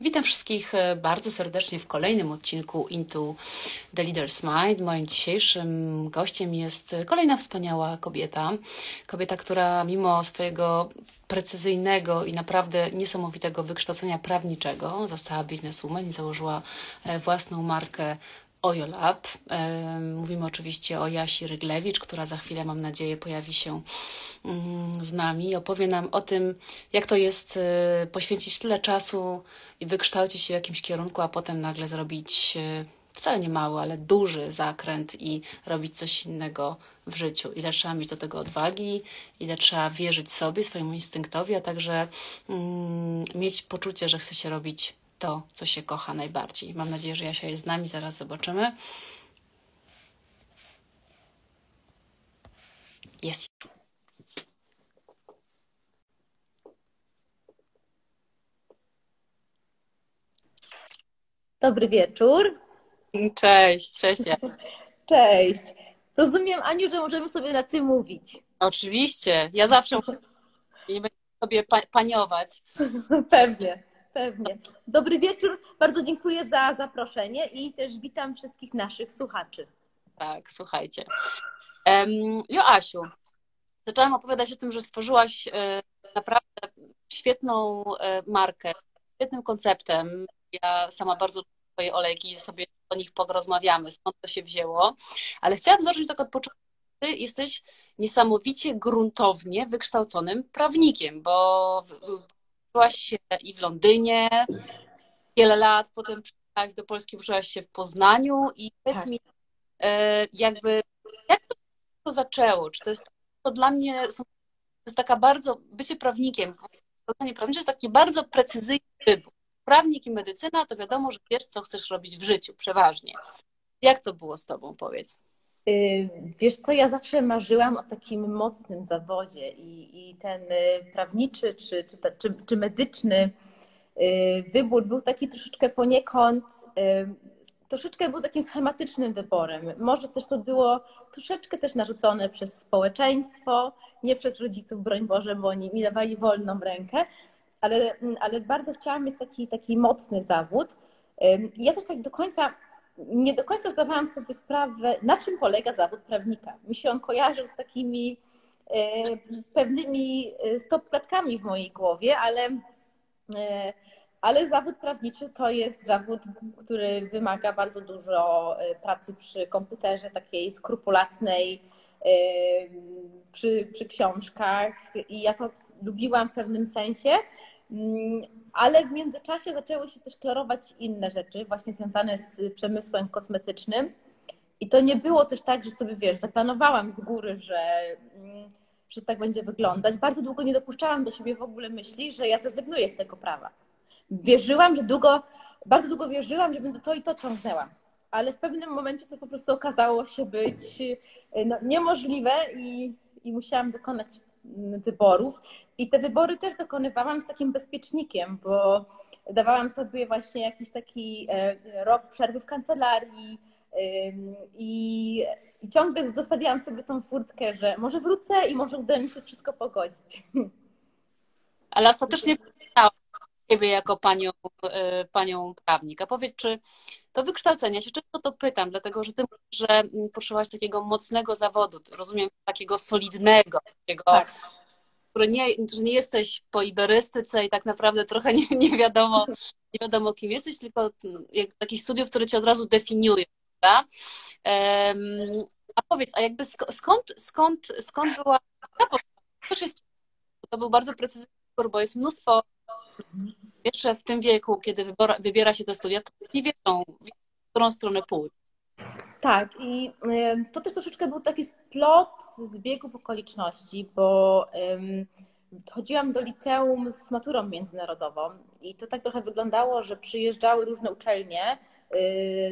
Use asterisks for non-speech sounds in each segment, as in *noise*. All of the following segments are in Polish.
Witam wszystkich e, bardzo serdecznie w kolejnym odcinku Into the Leader's Mind. Moim dzisiejszym gościem jest kolejna wspaniała kobieta. Kobieta, która mimo swojego precyzyjnego i naprawdę niesamowitego wykształcenia prawniczego została bizneswoman i założyła e, własną markę Ojo Lab. Mówimy oczywiście o Jasi Ryglewicz, która za chwilę, mam nadzieję, pojawi się mm, z nami opowie nam o tym, jak to jest e, poświęcić tyle czasu i wykształcić się w jakimś kierunku, a potem nagle zrobić e, wcale nie mały, ale duży zakręt i robić coś innego w życiu. Ile trzeba mieć do tego odwagi, ile trzeba wierzyć sobie, swojemu instynktowi, a także mm, mieć poczucie, że chce się robić to, co się kocha najbardziej. Mam nadzieję, że Jasia jest z nami, zaraz zobaczymy. Jest. Dobry wieczór. Cześć, cześć. *laughs* Cześć. Rozumiem, Aniu, że możemy sobie na ty mówić. Oczywiście. Ja zawsze *laughs* nie będę sobie paniować. Pewnie. Pewnie. Dobry wieczór. Bardzo dziękuję za zaproszenie i też witam wszystkich naszych słuchaczy. Tak, słuchajcie. Joasiu, zaczęłam opowiadać o tym, że stworzyłaś e, naprawdę świetną e, markę, świetnym konceptem. Ja sama bardzo lubię swoje olejki i sobie o nich porozmawiamy, skąd to się wzięło. Ale chciałam zacząć tak od początku. Ty jesteś niesamowicie gruntownie wykształconym prawnikiem, bo uczyłaś się i w Londynie wiele lat, potem przyjechałaś do Polski, uczyłaś się w Poznaniu i powiedz tak. mi, e, jakby, jak to zaczęło? Czy to jest to dla mnie, to jest taka bardzo, bycie prawnikiem, wykonanie prawnicze jest taki bardzo precyzyjny wybór. Prawnik i medycyna, to wiadomo, że wiesz, co chcesz robić w życiu, przeważnie. Jak to było z tobą, powiedz? Y, wiesz co, ja zawsze marzyłam o takim mocnym zawodzie i, i ten y, prawniczy czy, czy, czy, czy medyczny y, wybór był taki troszeczkę poniekąd, troszeczkę był takim schematycznym wyborem. Może też to było troszeczkę też narzucone przez społeczeństwo, nie przez rodziców, broń Boże, bo oni mi dawali wolną rękę, ale, ale bardzo chciałam mieć taki, taki mocny zawód. Ja też tak do końca nie do końca zdawałam sobie sprawę, na czym polega zawód prawnika. Mi się on kojarzył z takimi e, pewnymi e, stopklatkami w mojej głowie, ale, e, ale zawód prawniczy to jest zawód, który wymaga bardzo dużo pracy przy komputerze, takiej skrupulatnej, przy, przy książkach i ja to lubiłam w pewnym sensie. Mm, ale w międzyczasie zaczęły się też klarować inne rzeczy, właśnie związane z przemysłem kosmetycznym. I to nie było też tak, że sobie wiesz, zaplanowałam z góry, że, mm, że tak będzie wyglądać. Bardzo długo nie dopuszczałam do siebie w ogóle myśli, że ja zrezygnuję z tego prawa. Wierzyłam, że długo, bardzo długo wierzyłam, że będę to i to ciągnęła. Ale w pewnym momencie to po prostu okazało się być no, niemożliwe i, i musiałam dokonać wyborów. I te wybory też dokonywałam z takim bezpiecznikiem, bo dawałam sobie właśnie jakiś taki e, rok przerwy w kancelarii i, i ciągle zostawiałam sobie tą furtkę, że może wrócę i może uda mi się wszystko pogodzić. Ale ostatecznie ciebie jako panią, e, panią prawnika. Powiedz, czy to wykształcenie, się często to pytam, dlatego że ty mówisz, że potrzebowałaś takiego mocnego zawodu, rozumiem, takiego solidnego, takiego, tak. który nie, że nie jesteś po iberystyce i tak naprawdę trochę nie, nie, wiadomo, *laughs* nie wiadomo kim jesteś, tylko takich studiów, które cię od razu definiują, prawda? Um, a powiedz, a jakby skąd, skąd, skąd była ta to jest, to był bardzo precyzyjny wybór, bo jest mnóstwo jeszcze w tym wieku, kiedy wybiera, wybiera się te studia, to nie wiedzą, w którą stronę pójść. Tak, i to też troszeczkę był taki splot zbiegów okoliczności, bo chodziłam do liceum z maturą międzynarodową i to tak trochę wyglądało, że przyjeżdżały różne uczelnie, yy,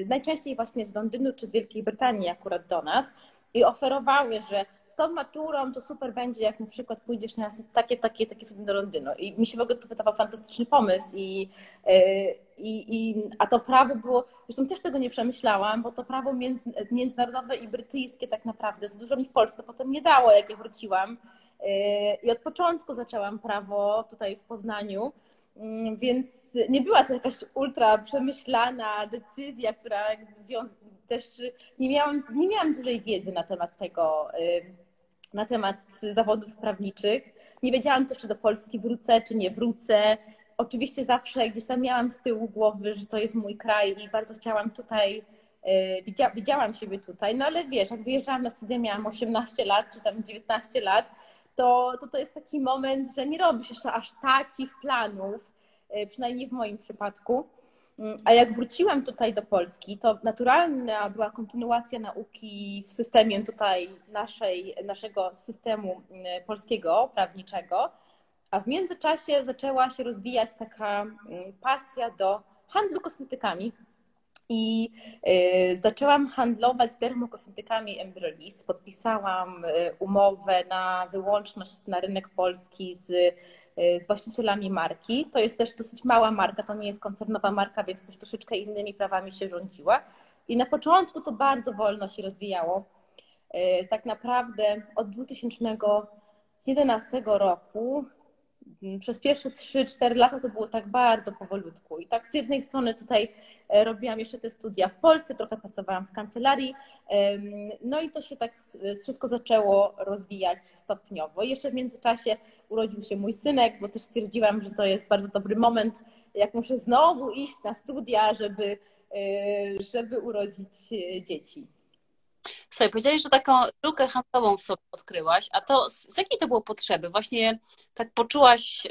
najczęściej właśnie z Londynu czy z Wielkiej Brytanii akurat do nas i oferowały, że z tą maturą to super będzie, jak na przykład pójdziesz na takie, takie, takie studia do Londynu. I mi się w ogóle to wydawał fantastyczny pomysł. I, y, i, i, a to prawo było, zresztą też tego nie przemyślałam, bo to prawo między, międzynarodowe i brytyjskie tak naprawdę za dużo mi w Polsce potem nie dało, jak ja wróciłam. Y, I od początku zaczęłam prawo tutaj w Poznaniu. Mm, więc nie była to jakaś ultra przemyślana decyzja, która też nie miałam, nie miałam dużej wiedzy na temat tego, na temat zawodów prawniczych. Nie wiedziałam też, czy do Polski wrócę, czy nie wrócę. Oczywiście zawsze gdzieś tam miałam z tyłu głowy, że to jest mój kraj i bardzo chciałam tutaj, widziałam siebie tutaj, no ale wiesz, jak wyjeżdżałam na studia, miałam 18 lat, czy tam 19 lat, to, to to jest taki moment, że nie robisz jeszcze aż takich planów, e, przynajmniej w moim przypadku. A jak wróciłam tutaj do Polski, to naturalna była kontynuacja nauki w systemie tutaj naszej, naszego systemu mm, polskiego, prawniczego, a w międzyczasie zaczęła się rozwijać taka pasja do handlu kosmetykami, i y, zaczęłam handlować dermokosmetykami Embrylis. Podpisałam y, umowę na wyłączność na rynek polski z, z właścicielami marki. To jest też dosyć mała marka, to nie jest koncernowa marka, więc też troszeczkę innymi prawami się rządziła. I na początku to bardzo wolno się rozwijało. Tak naprawdę od 2011 roku przez pierwsze 3-4 lata to było tak bardzo powolutku. I tak z jednej strony tutaj e, robiłam jeszcze te studia w Polsce, trochę pracowałam w kancelarii, no i to się tak wszystko zaczęło rozwijać stopniowo. Jeszcze w międzyczasie urodził się mój synek, bo też stwierdziłam, że to jest bardzo dobry moment, jak muszę znowu iść na studia, żeby, e, żeby urodzić e, dzieci. Słuchaj, powiedziałeś, że taką lukę handlową w sobie odkryłaś, a to z jakiej to było potrzeby? Właśnie tak poczułaś,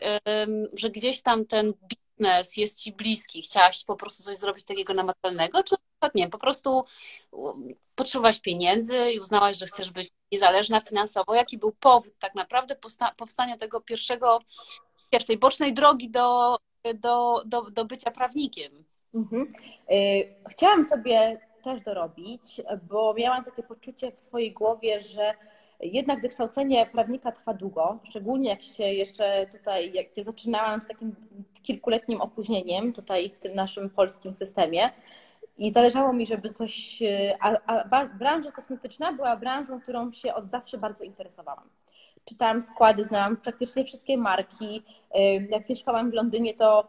że gdzieś tam ten biznes jest ci bliski, chciałaś po prostu coś zrobić takiego namacalnego, czy nie, po prostu potrzebowałaś pieniędzy i uznałaś, że chcesz być niezależna finansowo. Jaki był powód tak naprawdę powstania tego pierwszego, tej bocznej drogi do, do, do, do bycia prawnikiem? Mhm. Y, chciałam sobie też dorobić, bo miałam takie poczucie w swojej głowie, że jednak wykształcenie prawnika trwa długo, szczególnie jak się jeszcze tutaj, jak ja zaczynałam z takim kilkuletnim opóźnieniem tutaj w tym naszym polskim systemie. I zależało mi, żeby coś. A, a branża kosmetyczna była branżą, którą się od zawsze bardzo interesowałam. Czytałam składy, znałam praktycznie wszystkie marki. Jak mieszkałam w Londynie, to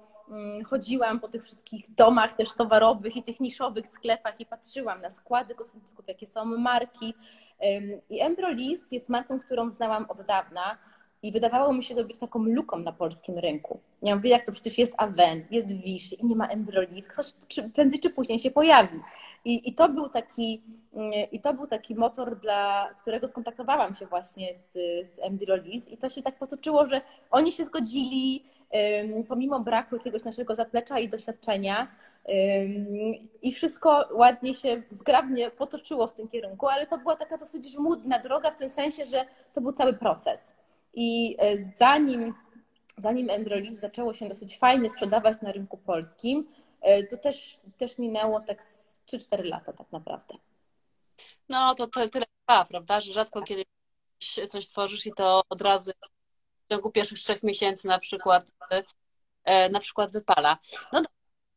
chodziłam po tych wszystkich domach też towarowych i tych niszowych sklepach i patrzyłam na składy kosmetyków, jakie są marki. I Embrolis jest marką, którą znałam od dawna i wydawało mi się to być taką luką na polskim rynku. Ja mówię, jak to przecież jest Aven, jest Vichy i nie ma Embrolis, ktoś czy, prędzej czy później się pojawi. I, I, to był taki, mm, I to był taki motor, dla którego skontaktowałam się właśnie z, z Embrolis i to się tak potoczyło, że oni się zgodzili, pomimo braku jakiegoś naszego zaplecza i doświadczenia. I wszystko ładnie się, zgrabnie potoczyło w tym kierunku, ale to była taka dosyć żmudna droga w tym sensie, że to był cały proces. I e, zanim, zanim Embrolis zaczęło się dosyć fajnie sprzedawać na rynku polskim, e, to też, też minęło tak 3-4 lata tak naprawdę. No to, to tyle trwa, prawda, że rzadko kiedy coś tworzysz i to od razu w ciągu pierwszych trzech miesięcy na przykład, e, na przykład wypala. No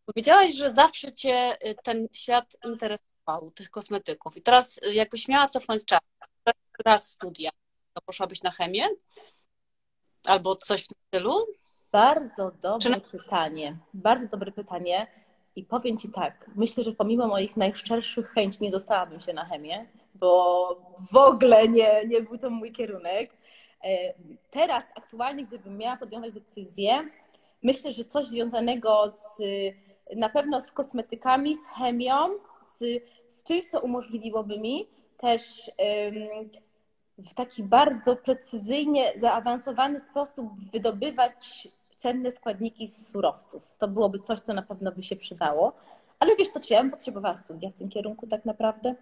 powiedziałaś, że zawsze cię ten świat interesował, tych kosmetyków i teraz jakbyś miała cofnąć czas, raz studia, to poszłabyś na chemię? Albo coś w tym stylu? Bardzo dobre Czy... pytanie. Bardzo dobre pytanie. I powiem Ci tak, myślę, że pomimo moich najszczerszych chęci nie dostałabym się na chemię, bo w ogóle nie, nie był to mój kierunek. E, teraz aktualnie, gdybym miała podjąć decyzję, myślę, że coś związanego z na pewno z kosmetykami, z chemią, z, z czymś, co umożliwiłoby mi też um, w taki bardzo precyzyjnie zaawansowany sposób wydobywać cenne składniki z surowców. To byłoby coś, co na pewno by się przydało. Ale wiesz co, czy ja bym potrzebowała studia w tym kierunku tak naprawdę?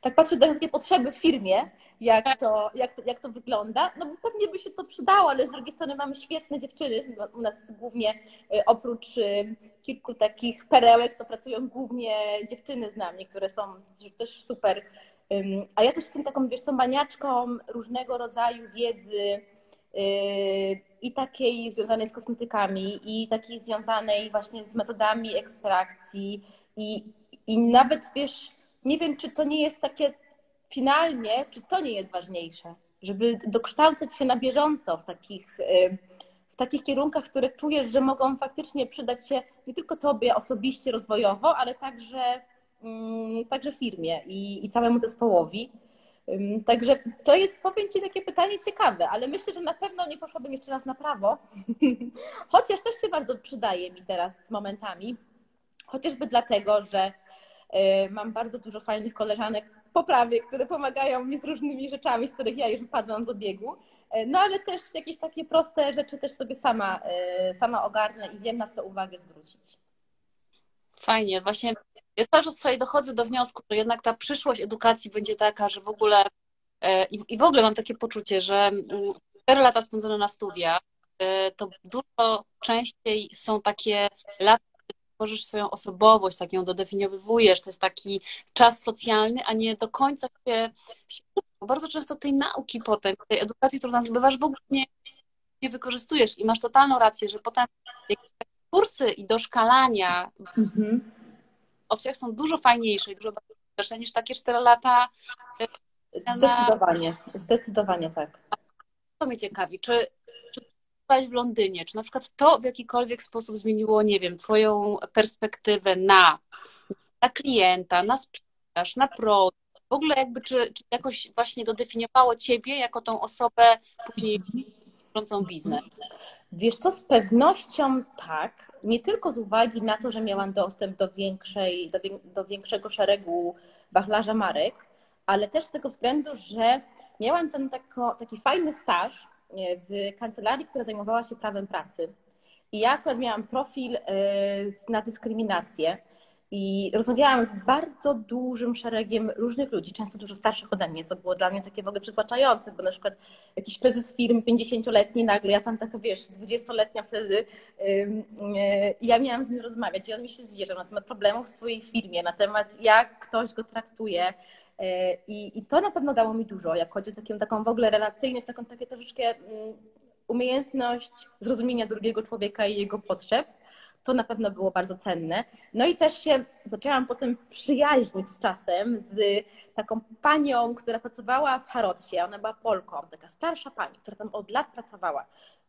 Tak patrzę na takie potrzeby w firmie, jak to, jak, to, jak to wygląda, no bo pewnie by się to przydało, ale z drugiej strony mamy świetne dziewczyny, u nas głównie y, oprócz y, kilku takich perełek, to pracują głównie dziewczyny z nami, które są też super a ja też jestem taką, wiesz co, maniaczką różnego rodzaju wiedzy y, i takiej związanej z kosmetykami, i takiej związanej właśnie z metodami ekstrakcji i, i nawet, wiesz, nie wiem, czy to nie jest takie finalnie, czy to nie jest ważniejsze, żeby dokształcać się na bieżąco w takich, y, w takich kierunkach, które czujesz, że mogą faktycznie przydać się nie tylko Tobie osobiście, rozwojowo, ale także, także firmie i, i całemu zespołowi. Także to jest, powiem Ci, takie pytanie ciekawe, ale myślę, że na pewno nie poszłabym jeszcze raz na prawo, *laughs* chociaż też się bardzo przydaje mi teraz z momentami, chociażby dlatego, że y, mam bardzo dużo fajnych koleżanek po prawie, które pomagają mi z różnymi rzeczami, z których ja już wypadłam z obiegu, y, no ale też jakieś takie proste rzeczy też sobie sama, y, sama ogarnę i wiem, na co uwagę zwrócić. Fajnie, właśnie ja cały czas sobie dochodzę do wniosku, że jednak ta przyszłość edukacji będzie taka, że w ogóle e, i w ogóle mam takie poczucie, że 4 lata spędzone na studiach e, to dużo częściej są takie lata, kiedy tworzysz swoją osobowość, tak ją dodefiniowujesz, to jest taki czas socjalny, a nie do końca się, się bardzo często tej nauki potem, tej edukacji, którą nazywasz, w ogóle nie, nie wykorzystujesz i masz totalną rację, że potem jakieś kursy i doszkalania mhm opcjach są dużo fajniejsze i dużo bardziej niż takie 4 lata. E, zdecydowanie, zdecydowanie tak. To mnie ciekawi, czy, czy w Londynie, czy na przykład to w jakikolwiek sposób zmieniło, nie wiem, Twoją perspektywę na, na klienta, na sprzedaż, na produkt, w ogóle jakby, czy, czy jakoś właśnie dodefiniowało Ciebie jako tą osobę później prowadzącą biznes? Wiesz co, z pewnością tak. Nie tylko z uwagi na to, że miałam dostęp do, większej, do, do większego szeregu wachlarza marek, ale też z tego względu, że miałam ten tako, taki fajny staż e, w kancelarii, która zajmowała się prawem pracy. I ja akurat miałam profil e, na dyskryminację. I rozmawiałam z bardzo dużym szeregiem różnych ludzi, często dużo starszych ode mnie, co było dla mnie takie w ogóle przytłaczające, bo na przykład jakiś prezes firmy 50-letni nagle, ja tam taka, wiesz, 20-letnia wtedy, yy, ja miałam z nim rozmawiać i on mi się zwierzał na temat problemów w swojej firmie, na temat jak ktoś go traktuje, y, i, I to na pewno dało mi dużo, jak chodzi o taką, taką w ogóle relacyjność, taką takie troszeczkę mm, umiejętność zrozumienia drugiego człowieka i jego potrzeb to na pewno było bardzo cenne. No i też się zaczęłam potem przyjaźnić z czasem z taką panią, która pracowała w Harrodzie. Ona była Polką, taka starsza pani, która tam od lat pracowała.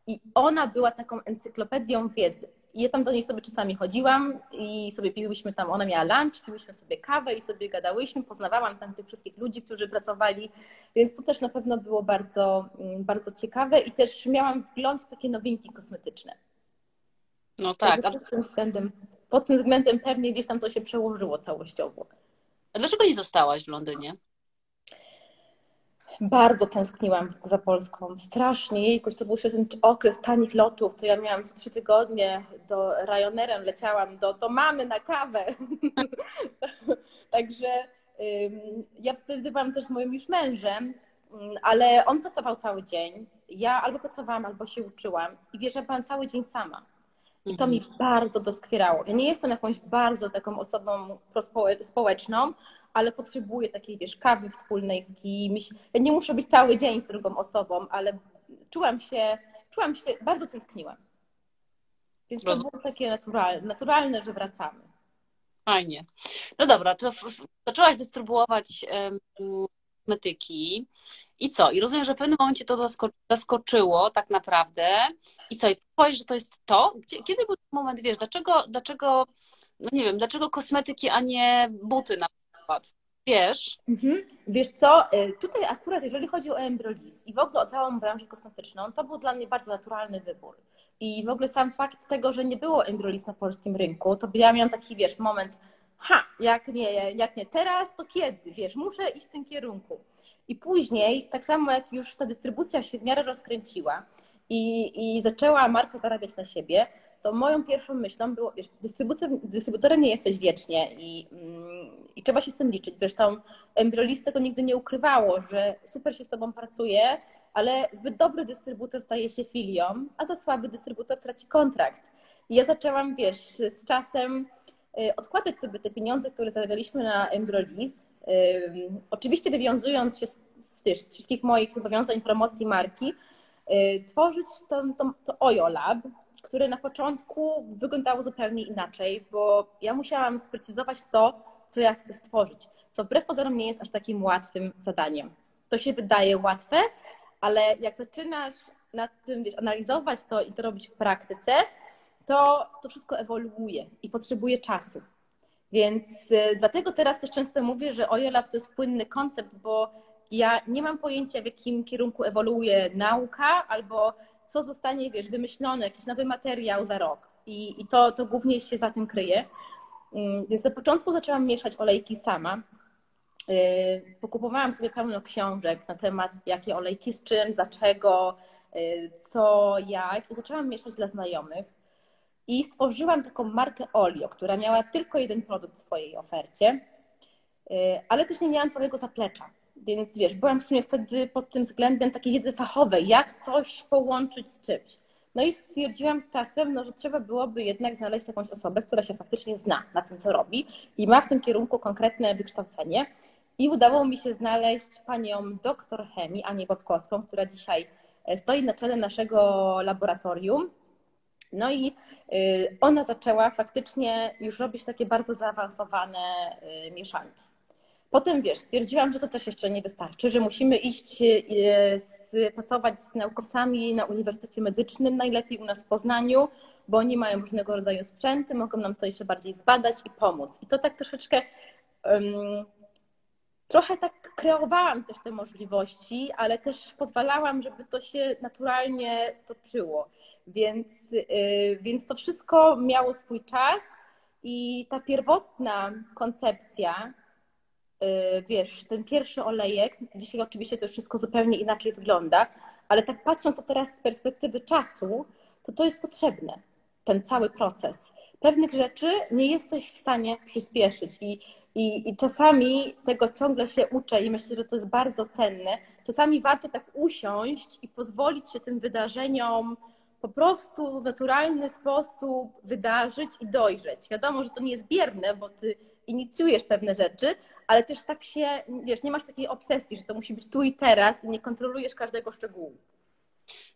I ona była taką encyklopedią wiedzy. I ja tam do niej sobie czasami chodziłam i sobie piłyśmy tam, ona miała lunch, piłyśmy sobie kawę i sobie gadałyśmy, poznawałam tam tych wszystkich ludzi, którzy pracowali, więc to też na pewno było bardzo, mm, bardzo ciekawe i też miałam wgląd w takie nowinki kosmetyczne. No tak. Pod tym, względem, pod tym względem pewnie gdzieś tam to się przełożyło całościowo. A dlaczego nie zostałaś w Londynie? Bardzo tęskniłam za Polską. Strasznie. Jejkuś, to był ten okres tanich lotów. To ja miałam co trzy tygodnie do Ryanerem leciałam do, do mamy na kawę. *laughs* Także ym, ja wtedy byłam też z moim już mężem, ale on pracował cały dzień. Ja albo pracowałam, albo się uczyłam. I wiesz, ja byłam cały dzień sama. I to mi mhm. bardzo doskwierało. Ja nie jestem jakąś bardzo taką osobą społeczną, ale potrzebuję takiej, wiesz, kawy wspólnej z kimś. Ja nie muszę być cały dzień z drugą osobą, ale czułam się, czułam się, bardzo tęskniłam. Więc to było takie naturalne, naturalne, że wracamy. Fajnie. No dobra, to zaczęłaś dystrybuować kosmetyki. I co? I rozumiem, że w pewnym momencie to zaskoczyło tak naprawdę. I co? I powiesz, że to jest to? Kiedy był ten moment, wiesz, dlaczego, dlaczego, no nie wiem, dlaczego kosmetyki, a nie buty na przykład? Wiesz? Mhm. Wiesz co, y, tutaj akurat jeżeli chodzi o Embrolis i w ogóle o całą branżę kosmetyczną, to był dla mnie bardzo naturalny wybór. I w ogóle sam fakt tego, że nie było Embrolis na polskim rynku, to ja miałam taki, wiesz, moment, ha, jak nie, jak nie teraz, to kiedy? Wiesz, muszę iść w tym kierunku. I później, tak samo jak już ta dystrybucja się w miarę rozkręciła i, i zaczęła marka zarabiać na siebie, to moją pierwszą myślą było, wiesz, dystrybutorem nie jesteś wiecznie i, mm, i trzeba się z tym liczyć. Zresztą Embryolist tego nigdy nie ukrywało, że super się z tobą pracuje, ale zbyt dobry dystrybutor staje się filią, a za słaby dystrybutor traci kontrakt. I ja zaczęłam, wiesz, z czasem odkładać sobie te pieniądze, które zarabialiśmy na Embrolis, Oczywiście wywiązując się z, z wszystkich moich zobowiązań promocji marki, y, tworzyć to, to, to Ojo Lab, które na początku wyglądało zupełnie inaczej, bo ja musiałam sprecyzować to, co ja chcę stworzyć, co wbrew pozorom nie jest aż takim łatwym zadaniem. To się wydaje łatwe, ale jak zaczynasz nad tym, wiesz, analizować to i to robić w praktyce, to to wszystko ewoluuje i potrzebuje czasu. Więc y, dlatego teraz też często mówię, że OJOLAB to jest płynny koncept, bo ja nie mam pojęcia, w jakim kierunku ewoluuje nauka albo co zostanie, wiesz, wymyślone, jakiś nowy materiał za rok. I, i to, to głównie się za tym kryje. Mm, więc na początku zaczęłam mieszać olejki sama. Y, pokupowałam sobie pełno książek na temat, jakie olejki z czym, dlaczego, y, co, jak. I zaczęłam mieszać dla znajomych. I stworzyłam taką markę Olio, która miała tylko jeden produkt w swojej ofercie, y, ale też nie miałam całego zaplecza. Więc wiesz, byłam w sumie wtedy pod tym względem takiej wiedzy fachowej, jak coś połączyć z czymś. No i stwierdziłam z czasem, no, że trzeba byłoby jednak znaleźć jakąś osobę, która się faktycznie zna na tym, co robi i ma w tym kierunku konkretne wykształcenie. I udało mi się znaleźć panią doktor chemii, Anię Bobkowską, która dzisiaj e, stoi na czele naszego laboratorium. No i y, ona zaczęła faktycznie już robić takie bardzo zaawansowane y, mieszanki. Potem wiesz, stwierdziłam, że to też jeszcze nie wystarczy, że musimy iść y, pracować z naukowcami na Uniwersytecie Medycznym, najlepiej u nas w Poznaniu, bo oni mają różnego rodzaju sprzęty, mogą nam to jeszcze bardziej zbadać i pomóc. I to tak troszeczkę um, trochę tak kreowałam też te możliwości, ale też pozwalałam, żeby to się naturalnie toczyło. Więc, yy, więc to wszystko miało swój czas i ta pierwotna koncepcja, yy, wiesz, ten pierwszy olejek, dzisiaj oczywiście to już wszystko zupełnie inaczej wygląda, ale tak patrząc to teraz z perspektywy czasu, to to jest potrzebne, ten cały proces pewnych rzeczy nie jesteś w stanie przyspieszyć i, i, i czasami tego ciągle się uczę i myślę, że to jest bardzo cenne. Czasami warto tak usiąść i pozwolić się tym wydarzeniom po prostu w naturalny sposób wydarzyć i dojrzeć. Wiadomo, że to nie jest bierne, bo ty inicjujesz pewne rzeczy, ale też tak się, wiesz, nie masz takiej obsesji, że to musi być tu i teraz i nie kontrolujesz każdego szczegółu.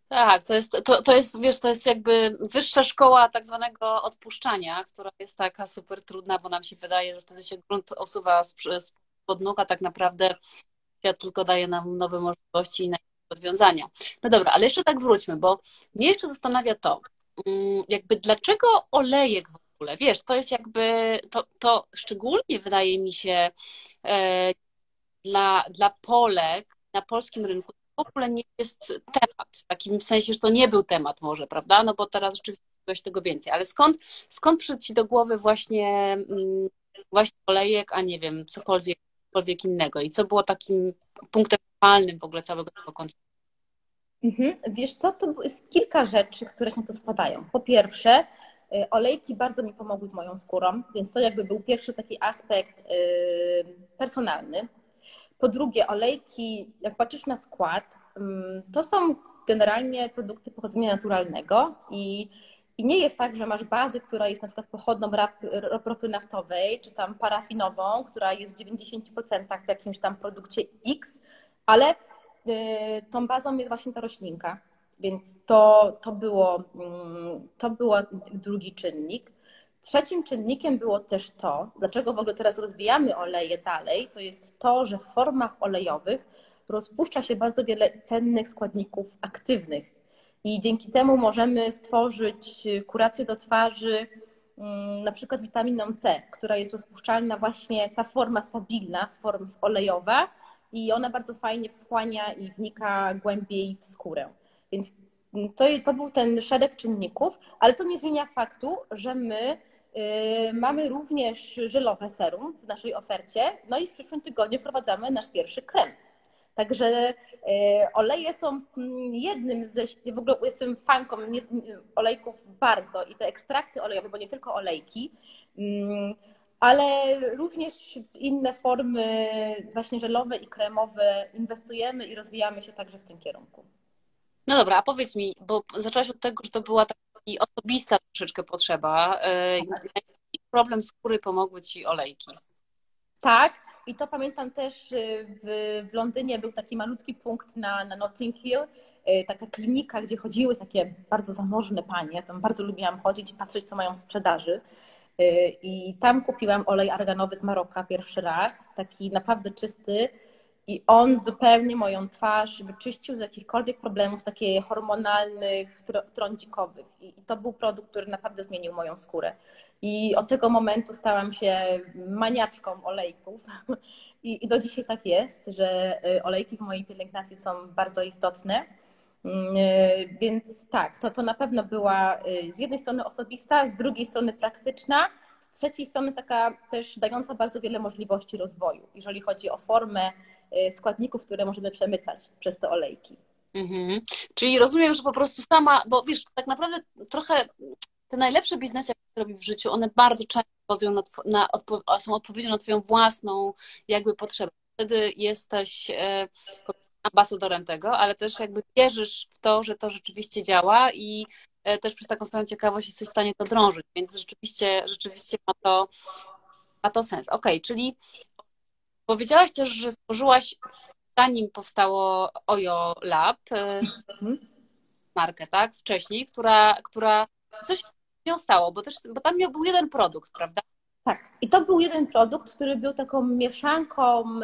Tak, to jest, to, to jest, wiesz, to jest jakby wyższa szkoła tak zwanego odpuszczania, która jest taka super trudna, bo nam się wydaje, że wtedy się grunt osuwa pod nóg, a tak naprawdę świat tylko daje nam nowe możliwości i rozwiązania. No dobra, ale jeszcze tak wróćmy, bo mnie jeszcze zastanawia to, mm, jakby dlaczego olejek w ogóle, wiesz, to jest jakby, to, to szczególnie wydaje mi się e, dla, dla Polek na polskim rynku w ogóle nie jest temat, w takim sensie, że to nie był temat może, prawda? No bo teraz rzeczywiście jest tego więcej, ale skąd, skąd przyszedł Ci do głowy właśnie, mm, właśnie olejek, a nie wiem, cokolwiek, cokolwiek innego i co było takim punktem w ogóle całego tego konceptu? Mhm. Wiesz co, to jest kilka rzeczy, które się na to spadają. Po pierwsze, y, olejki bardzo mi pomogły z moją skórą, więc to jakby był pierwszy taki aspekt y, personalny. Po drugie, olejki, jak patrzysz na skład, mm, to są generalnie produkty pochodzenia naturalnego i, i nie jest tak, że masz bazę, która jest na przykład pochodną ropy naftowej, czy tam parafinową, która jest w 90% w jakimś tam produkcie X, ale y, tą bazą jest właśnie ta roślinka. Więc to, to, było, mm, to było drugi czynnik. Trzecim czynnikiem było też to, dlaczego w ogóle teraz rozwijamy oleje dalej, to jest to, że w formach olejowych rozpuszcza się bardzo wiele cennych składników aktywnych i dzięki temu możemy stworzyć kurację do twarzy, mm, na przykład z witaminą C, która jest rozpuszczalna właśnie ta forma stabilna, forma olejowa i ona bardzo fajnie wchłania i wnika głębiej w skórę. Więc to, to był ten szereg czynników, ale to nie zmienia faktu, że my Yy, mamy również żelowe serum w naszej ofercie, no i w przyszłym tygodniu wprowadzamy nasz pierwszy krem. Także yy, oleje są mm, jednym ze, w ogóle jestem fanką olejków bardzo i te ekstrakty olejowe, bo nie tylko olejki, mm, ale również w inne formy właśnie żelowe i kremowe inwestujemy i rozwijamy się także w tym kierunku. No dobra, a powiedz mi, bo zaczęłaś od tego, że to była taka osobista troszeczkę potrzeba. E, Jaki problem skóry pomogły Ci olejki? Tak, i to pamiętam też y, w, w Londynie był taki malutki punkt na, na Notting Hill, y, taka klinika, gdzie chodziły takie bardzo zamożne panie. Tam bardzo lubiłam chodzić i patrzeć, co mają w sprzedaży. Y, I tam kupiłam olej arganowy z Maroka pierwszy raz, taki naprawdę czysty I on zupełnie moją twarz wyczyścił z jakichkolwiek problemów takich hormonalnych, trądzikowych. I to był produkt, który naprawdę zmienił moją skórę. I od tego momentu stałam się maniaczką olejków. *laughs* I, do dzisiaj tak jest, że y, olejki w mojej pielęgnacji są bardzo istotne. Mm, y, więc tak, to, to na pewno była y, z jednej strony osobista, z drugiej strony praktyczna, z trzeciej strony taka też dająca bardzo wiele możliwości rozwoju, jeżeli chodzi o formę składników, które możemy przemycać przez te olejki. Mhm. Czyli rozumiem, że po prostu sama, bo wiesz, tak naprawdę trochę te najlepsze biznesy, jakie robi w życiu, one bardzo często na, na odpo- są odpowiedzią na Twoją własną jakby potrzebę. Wtedy jesteś e, ambasadorem tego, ale też jakby wierzysz w to, że to rzeczywiście działa i e, też przez taką swoją ciekawość jesteś w stanie to drążyć, więc rzeczywiście, rzeczywiście ma to, ma to sens. Ok, czyli powiedziałaś też, że stworzyłaś zanim powstało Ojo Lab e, mhm. markę, tak, wcześniej, która, która coś nią stało, bo też, bo tam był jeden produkt, prawda? Tak, i to był jeden produkt, który był taką mieszanką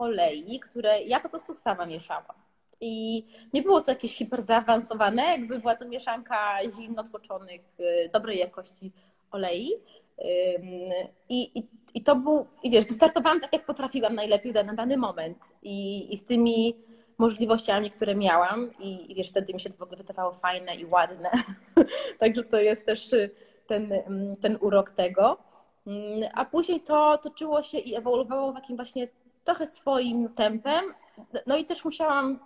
olei, które ja po prostu sama mieszałam. I nie było to jakieś hiper zaawansowane, jakby była to mieszanka zimno tłoczonych, y, dobrej jakości olei. I, i, I to był, i wiesz, wystartowałam tak, jak potrafiłam najlepiej na dany moment. I, i z tymi możliwościami, które miałam i, i wiesz, wtedy mi się to w ogóle wydawało fajne i ładne. *laughs* Także to jest też y, ten, ten urok tego. A później to toczyło się i ewoluowało w takim właśnie trochę swoim tempem. No i też musiałam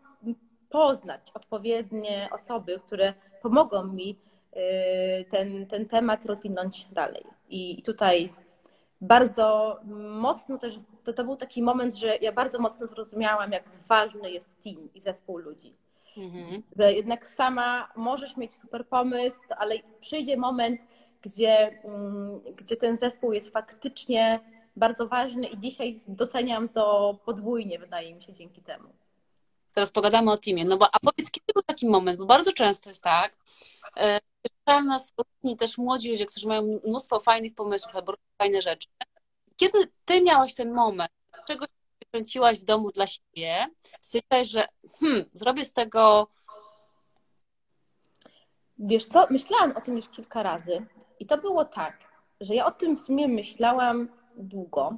poznać odpowiednie osoby, które pomogą mi y, ten, ten temat rozwinąć dalej. I tutaj bardzo mocno też, to, to był taki moment, że ja bardzo mocno zrozumiałam, jak ważny jest team i zespół ludzi. Mhm. Że jednak sama możesz mieć super pomysł, ale przyjdzie moment, gdzie, mm, gdzie ten zespół jest faktycznie bardzo ważny i dzisiaj doceniam to podwójnie, wydaje mi się, dzięki temu. Teraz pogadamy o teamie. No bo a powiedz, kiedy był taki moment, bo bardzo często jest tak, Słyszałem nas też młodzi ludzie, którzy mają mnóstwo fajnych pomysłów albo fajne rzeczy. Kiedy ty miałaś ten moment, czego kręciłaś w domu dla siebie, stwierdziłaś, że hmm, zrobię z tego. Wiesz co, myślałam o tym już kilka razy i to było tak, że ja o tym w sumie myślałam długo,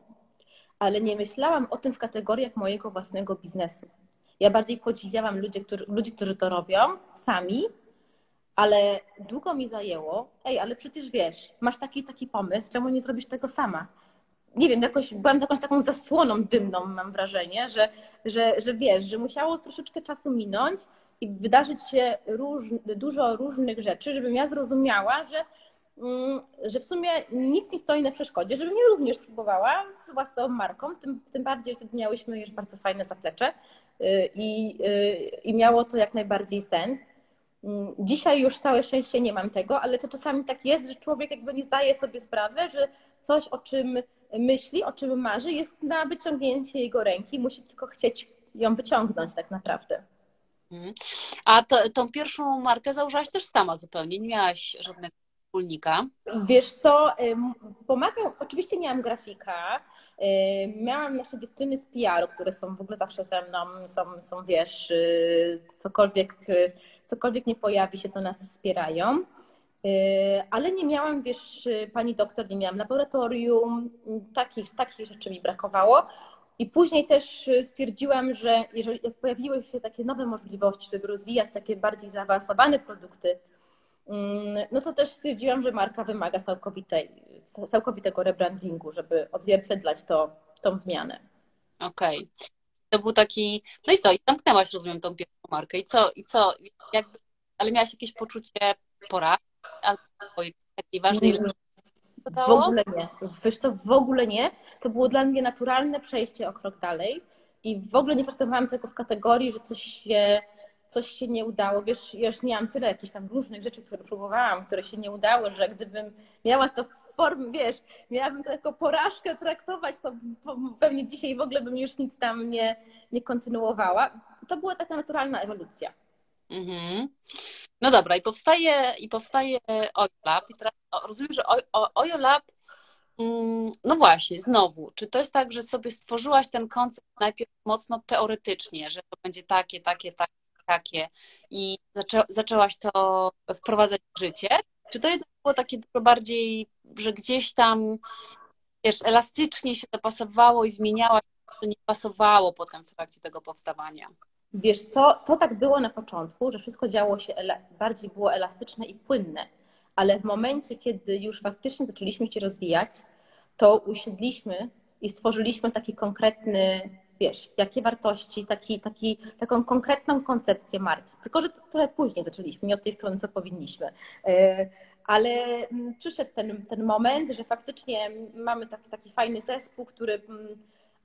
ale nie myślałam o tym w kategoriach mojego własnego biznesu. Ja bardziej podziwiałam ludzi, którzy, ludzi, którzy to robią sami, ale długo mi zajęło, ej, ale przecież wiesz, masz taki taki pomysł, czemu nie zrobisz tego sama? Nie wiem, jakoś byłam jakąś taką zasłoną dymną, mam wrażenie, że, że, że wiesz, że musiało troszeczkę czasu minąć i wydarzyć się róż, dużo różnych rzeczy, żebym ja zrozumiała, że, że w sumie nic nie stoi na przeszkodzie, żebym ja również spróbowała z własną marką, tym, tym bardziej wtedy miałyśmy już bardzo fajne zaplecze y, i, y, i miało to jak najbardziej sens. Mm, dzisiaj już całe szczęście nie mam tego, ale to czasami tak jest, że człowiek jakby nie zdaje sobie sprawy, że coś, o czym myśli, o czym marzy, jest na wyciągnięcie jego ręki, musi tylko chcieć ją wyciągnąć tak naprawdę. Mhm. A to, tą pierwszą markę założyłaś też sama zupełnie, nie miałaś żadnego wspólnika? Wiesz co, pomagał, oczywiście miałam grafika, miałam nasze dziewczyny z PR-u, które są w ogóle zawsze ze mną, są, są wiesz, y, cokolwiek cokolwiek nie pojawi się, to nas wspierają. Y, ale nie miałam, wiesz, pani doktor, nie miałam laboratorium, takich, takich rzeczy mi brakowało. I później też stwierdziłam, że jeżeli pojawiły się takie nowe możliwości, żeby rozwijać takie bardziej zaawansowane produkty, no to też stwierdziłam, że marka wymaga całkowitej, całkowitego rebrandingu, żeby odzwierciedlać to, tą zmianę. Okej. Okay. To był taki, no i co, i zamknęłaś, rozumiem, tą pierwszą markę. I co, i co, jakby, ale miałaś jakieś poczucie porady albo takiej ważnej nie, W ogóle nie. Wiesz co, w ogóle nie. To było dla mnie naturalne przejście o krok dalej i w ogóle nie traktowałam tego w kategorii, że coś się, coś się nie udało. Wiesz, ja już miałam tyle jakichś tam różnych rzeczy, które próbowałam, które się nie udały, że gdybym miała to w formie, wiesz, miałabym to jako porażkę traktować, to pewnie dzisiaj w ogóle bym już nic tam nie, nie kontynuowała to była taka naturalna ewolucja. Mhm. No dobra, i powstaje, i powstaje OJO Lab. I teraz rozumiem, że OJO Lab Mm, no właśnie, znowu, czy to jest tak, że sobie stworzyłaś ten koncept najpierw mocno teoretycznie, że to będzie takie, takie, takie, takie i zaczę, zaczęłaś to wprowadzać w życie? Czy to jednak było takie dużo bardziej, że gdzieś tam, wiesz, elastycznie się to pasowało i zmieniałaś, to nie pasowało potem w trakcie tego powstawania? Wiesz co, to tak było na początku, że wszystko działo się, bardziej było elastyczne i płynne ale w momencie, kiedy już faktycznie zaczęliśmy się rozwijać, to usiedliśmy i stworzyliśmy taki konkretny, wiesz, jakie wartości, taki, taki, taką konkretną koncepcję marki. Tylko, że trochę później zaczęliśmy, nie od tej strony, co powinniśmy. E, ale mm, przyszedł ten, ten moment, że faktycznie mamy taki, taki fajny zespół, który mm,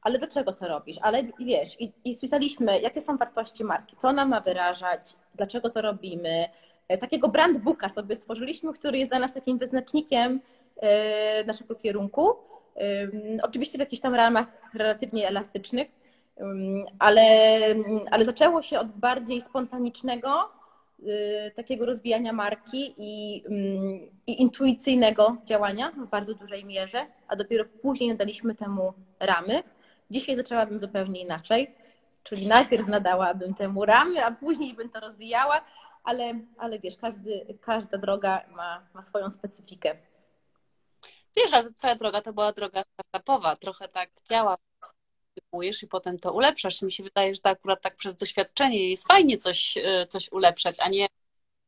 ale dlaczego to robisz? Ale wiesz, i, i spisaliśmy, jakie są wartości marki, co ona ma wyrażać, dlaczego to robimy, E, takiego brandbooka sobie stworzyliśmy, który jest dla nas takim wyznacznikiem e, naszego kierunku. Oczywiście w jakichś tam ramach relatywnie elastycznych, ale, ale zaczęło się od bardziej spontanicznego, e, takiego rozwijania marki i, i intuicyjnego działania w bardzo dużej mierze, a dopiero później nadaliśmy temu ramy. Dzisiaj zaczęłabym zupełnie inaczej, czyli najpierw nadałabym temu ramy, a później bym to rozwijała ale, ale wiesz, każdy, każda droga ma, ma swoją specyfikę. Wiesz, ale twoja droga to była droga startupowa, trochę tak działa, i potem to ulepszasz. Mi się wydaje, że to akurat tak przez doświadczenie jest fajnie coś, e, coś ulepszać, a nie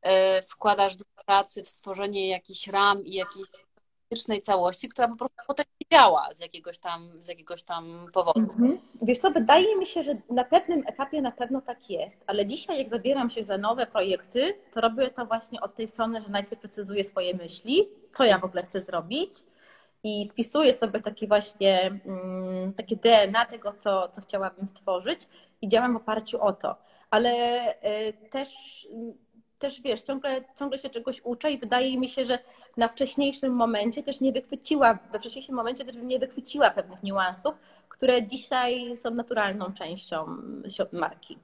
e, wkładasz do pracy w stworzenie jakichś ram i jakiejś fizycznej całości, która po prostu potem nie działa z jakiegoś tam, z jakiegoś tam powodu. Mhm. Wiesz co, wydaje mi się, że na pewnym etapie na pewno tak jest, ale dzisiaj jak zabieram się za nowe projekty, to robię to właśnie od tej strony, że najpierw precyzuję swoje myśli, co ja w ogóle chcę zrobić i spisuję sobie takie właśnie mm, takie DNA tego, co, co chciałabym stworzyć i działam w oparciu o to. Ale y, też też wiesz, ciągle, ciągle się czegoś uczę i wydaje mi się, że na wcześniejszym momencie też nie wychwyciła, we wcześniejszym momencie też nie wychwyciła pewnych niuansów, które dzisiaj są naturalną częścią marki.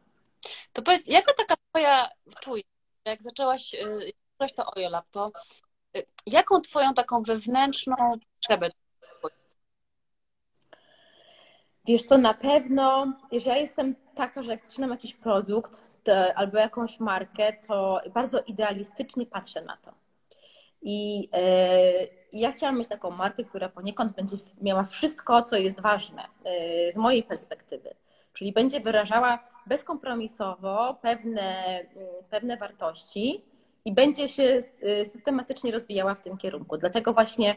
To powiedz, jaka taka twoja czujesz, jak zaczęłaś, y, zaczęłaś to Ojolab, to jaką twoją taką wewnętrzną potrzebę Wiesz, to na pewno, jeżeli ja jestem taka, że jak zaczynam jakiś produkt, albo jakąś markę, to bardzo idealistycznie patrzę na to. I e, ja chciałam mieć taką markę, która poniekąd będzie miała wszystko, co jest ważne e, z mojej perspektywy. Czyli będzie wyrażała bezkompromisowo pewne, mm, pewne wartości i będzie się systematycznie rozwijała w tym kierunku. Dlatego właśnie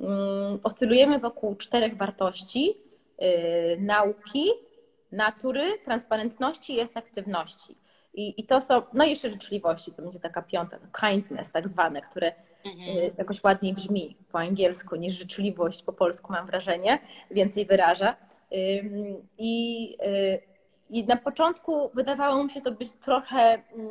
mm, oscylujemy wokół czterech wartości: e, nauki, natury, transparentności i efektywności. I, I to są, no jeszcze życzliwości, to będzie taka piąta, kindness tak zwane, które mhm. Y, jakoś ładniej brzmi po angielsku niż życzliwość po polsku, mam wrażenie, więcej wyraża. I, y, i na początku wydawało mi się to być trochę, mm,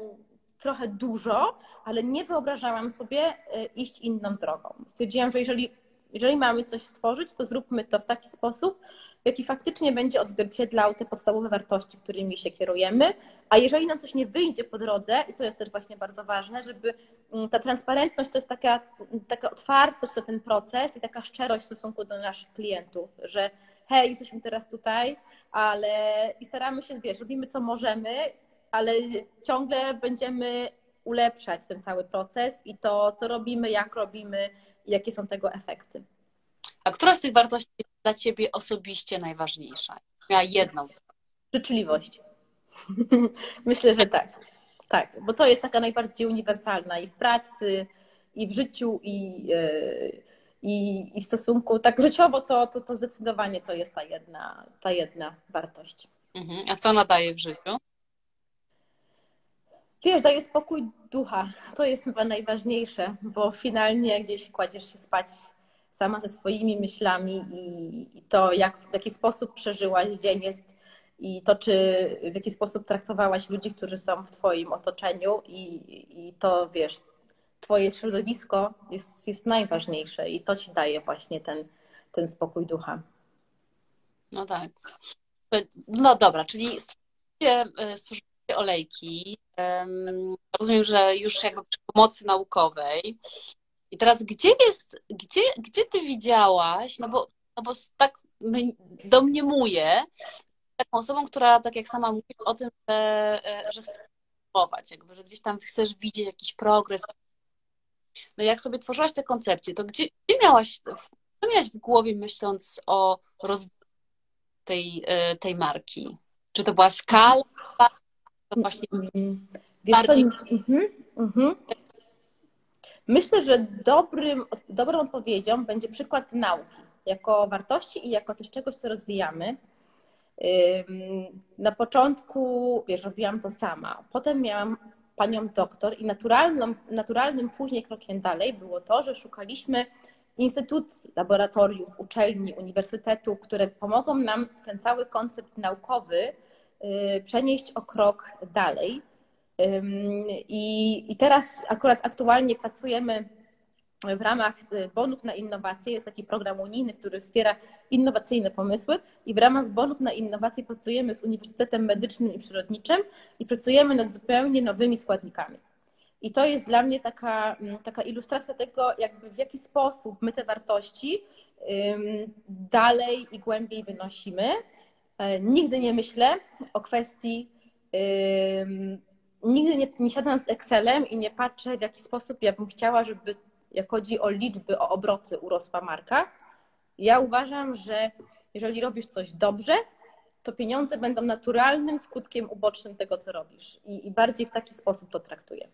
trochę dużo, ale nie wyobrażałam sobie y, iść inną drogą. Stwierdziłam, że jeżeli, jeżeli mamy coś stworzyć, to zróbmy to w taki sposób, jaki faktycznie będzie odzwierciedlał te podstawowe wartości, którymi się kierujemy. A jeżeli nam coś nie wyjdzie po drodze, i to jest też właśnie bardzo ważne, żeby mm, ta transparentność to jest taka, taka otwartość na ten proces i taka szczerość w stosunku do naszych klientów, że hej, jesteśmy teraz tutaj, ale i staramy się, wiesz, robimy co możemy, ale ciągle będziemy ulepszać ten cały proces i to, co robimy, jak robimy, jakie są tego efekty. A która z tych wartości jest dla Ciebie osobiście najważniejsza? Miała jedną. Życzliwość. *laughs* Myślę, że tak. Tak, bo to jest taka najbardziej uniwersalna i w pracy, i w życiu, i, e, i, i w stosunku tak życiowo, to, to, to zdecydowanie to jest ta jedna, ta jedna wartość. Mhm. A co ona daje w życiu? Wiesz, daje spokój ducha. To jest chyba najważniejsze, bo finalnie gdzieś kładziesz się spać sama ze swoimi myślami i, to, jak, w jaki sposób przeżyłaś dzień jest i to, czy w jaki sposób traktowałaś ludzi, którzy są w Twoim otoczeniu i, i to, wiesz, Twoje środowisko jest, jest najważniejsze i to Ci daje właśnie ten, ten spokój ducha. No tak. No dobra, czyli stworzyliście, stworzyliście olejki. Rozumiem, że już jakby przy pomocy naukowej I teraz gdzie jest, gdzie, gdzie ty widziałaś, no bo, no bo tak domniemuję, taką osobą, która tak jak sama mówi o tym, że, e, że chce próbować, jakby, że gdzieś tam chcesz widzieć jakiś progres. No jak sobie tworzyłaś te koncepcje, to gdzie, gdzie miałaś, co miałaś w głowie myśląc o rozwoju tej, e, tej marki? Czy to była skala? To właśnie Wiesz bardziej... Mhm, mhm. Myślę, że dobrym, dobrą odpowiedzią będzie przykład nauki jako wartości i jako też czegoś, co rozwijamy. Na początku, wiesz, robiłam to sama. Potem miałam panią doktor i naturalną, naturalnym później krokiem dalej było to, że szukaliśmy instytucji, laboratoriów, uczelni, uniwersytetów, które pomogą nam ten cały koncept naukowy przenieść o krok dalej. I, I teraz akurat aktualnie pracujemy w ramach y, bonów na innowacje. Jest taki program unijny, który wspiera innowacyjne pomysły i w ramach bonów na innowacje pracujemy z Uniwersytetem Medycznym i Przyrodniczym i pracujemy nad zupełnie nowymi składnikami. I to jest dla mnie taka, mm, taka ilustracja tego, jakby w jaki sposób my te wartości dalej i głębiej wynosimy. E, nigdy nie myślę o kwestii nigdy nie, nie siadam z Excelem i nie patrzę, w jaki sposób ja bym chciała, żeby, jak chodzi o liczby, o obroty, urosła marka. Ja uważam, że jeżeli robisz coś dobrze, to pieniądze będą naturalnym skutkiem ubocznym tego, co robisz. I, i bardziej w taki sposób to traktuję.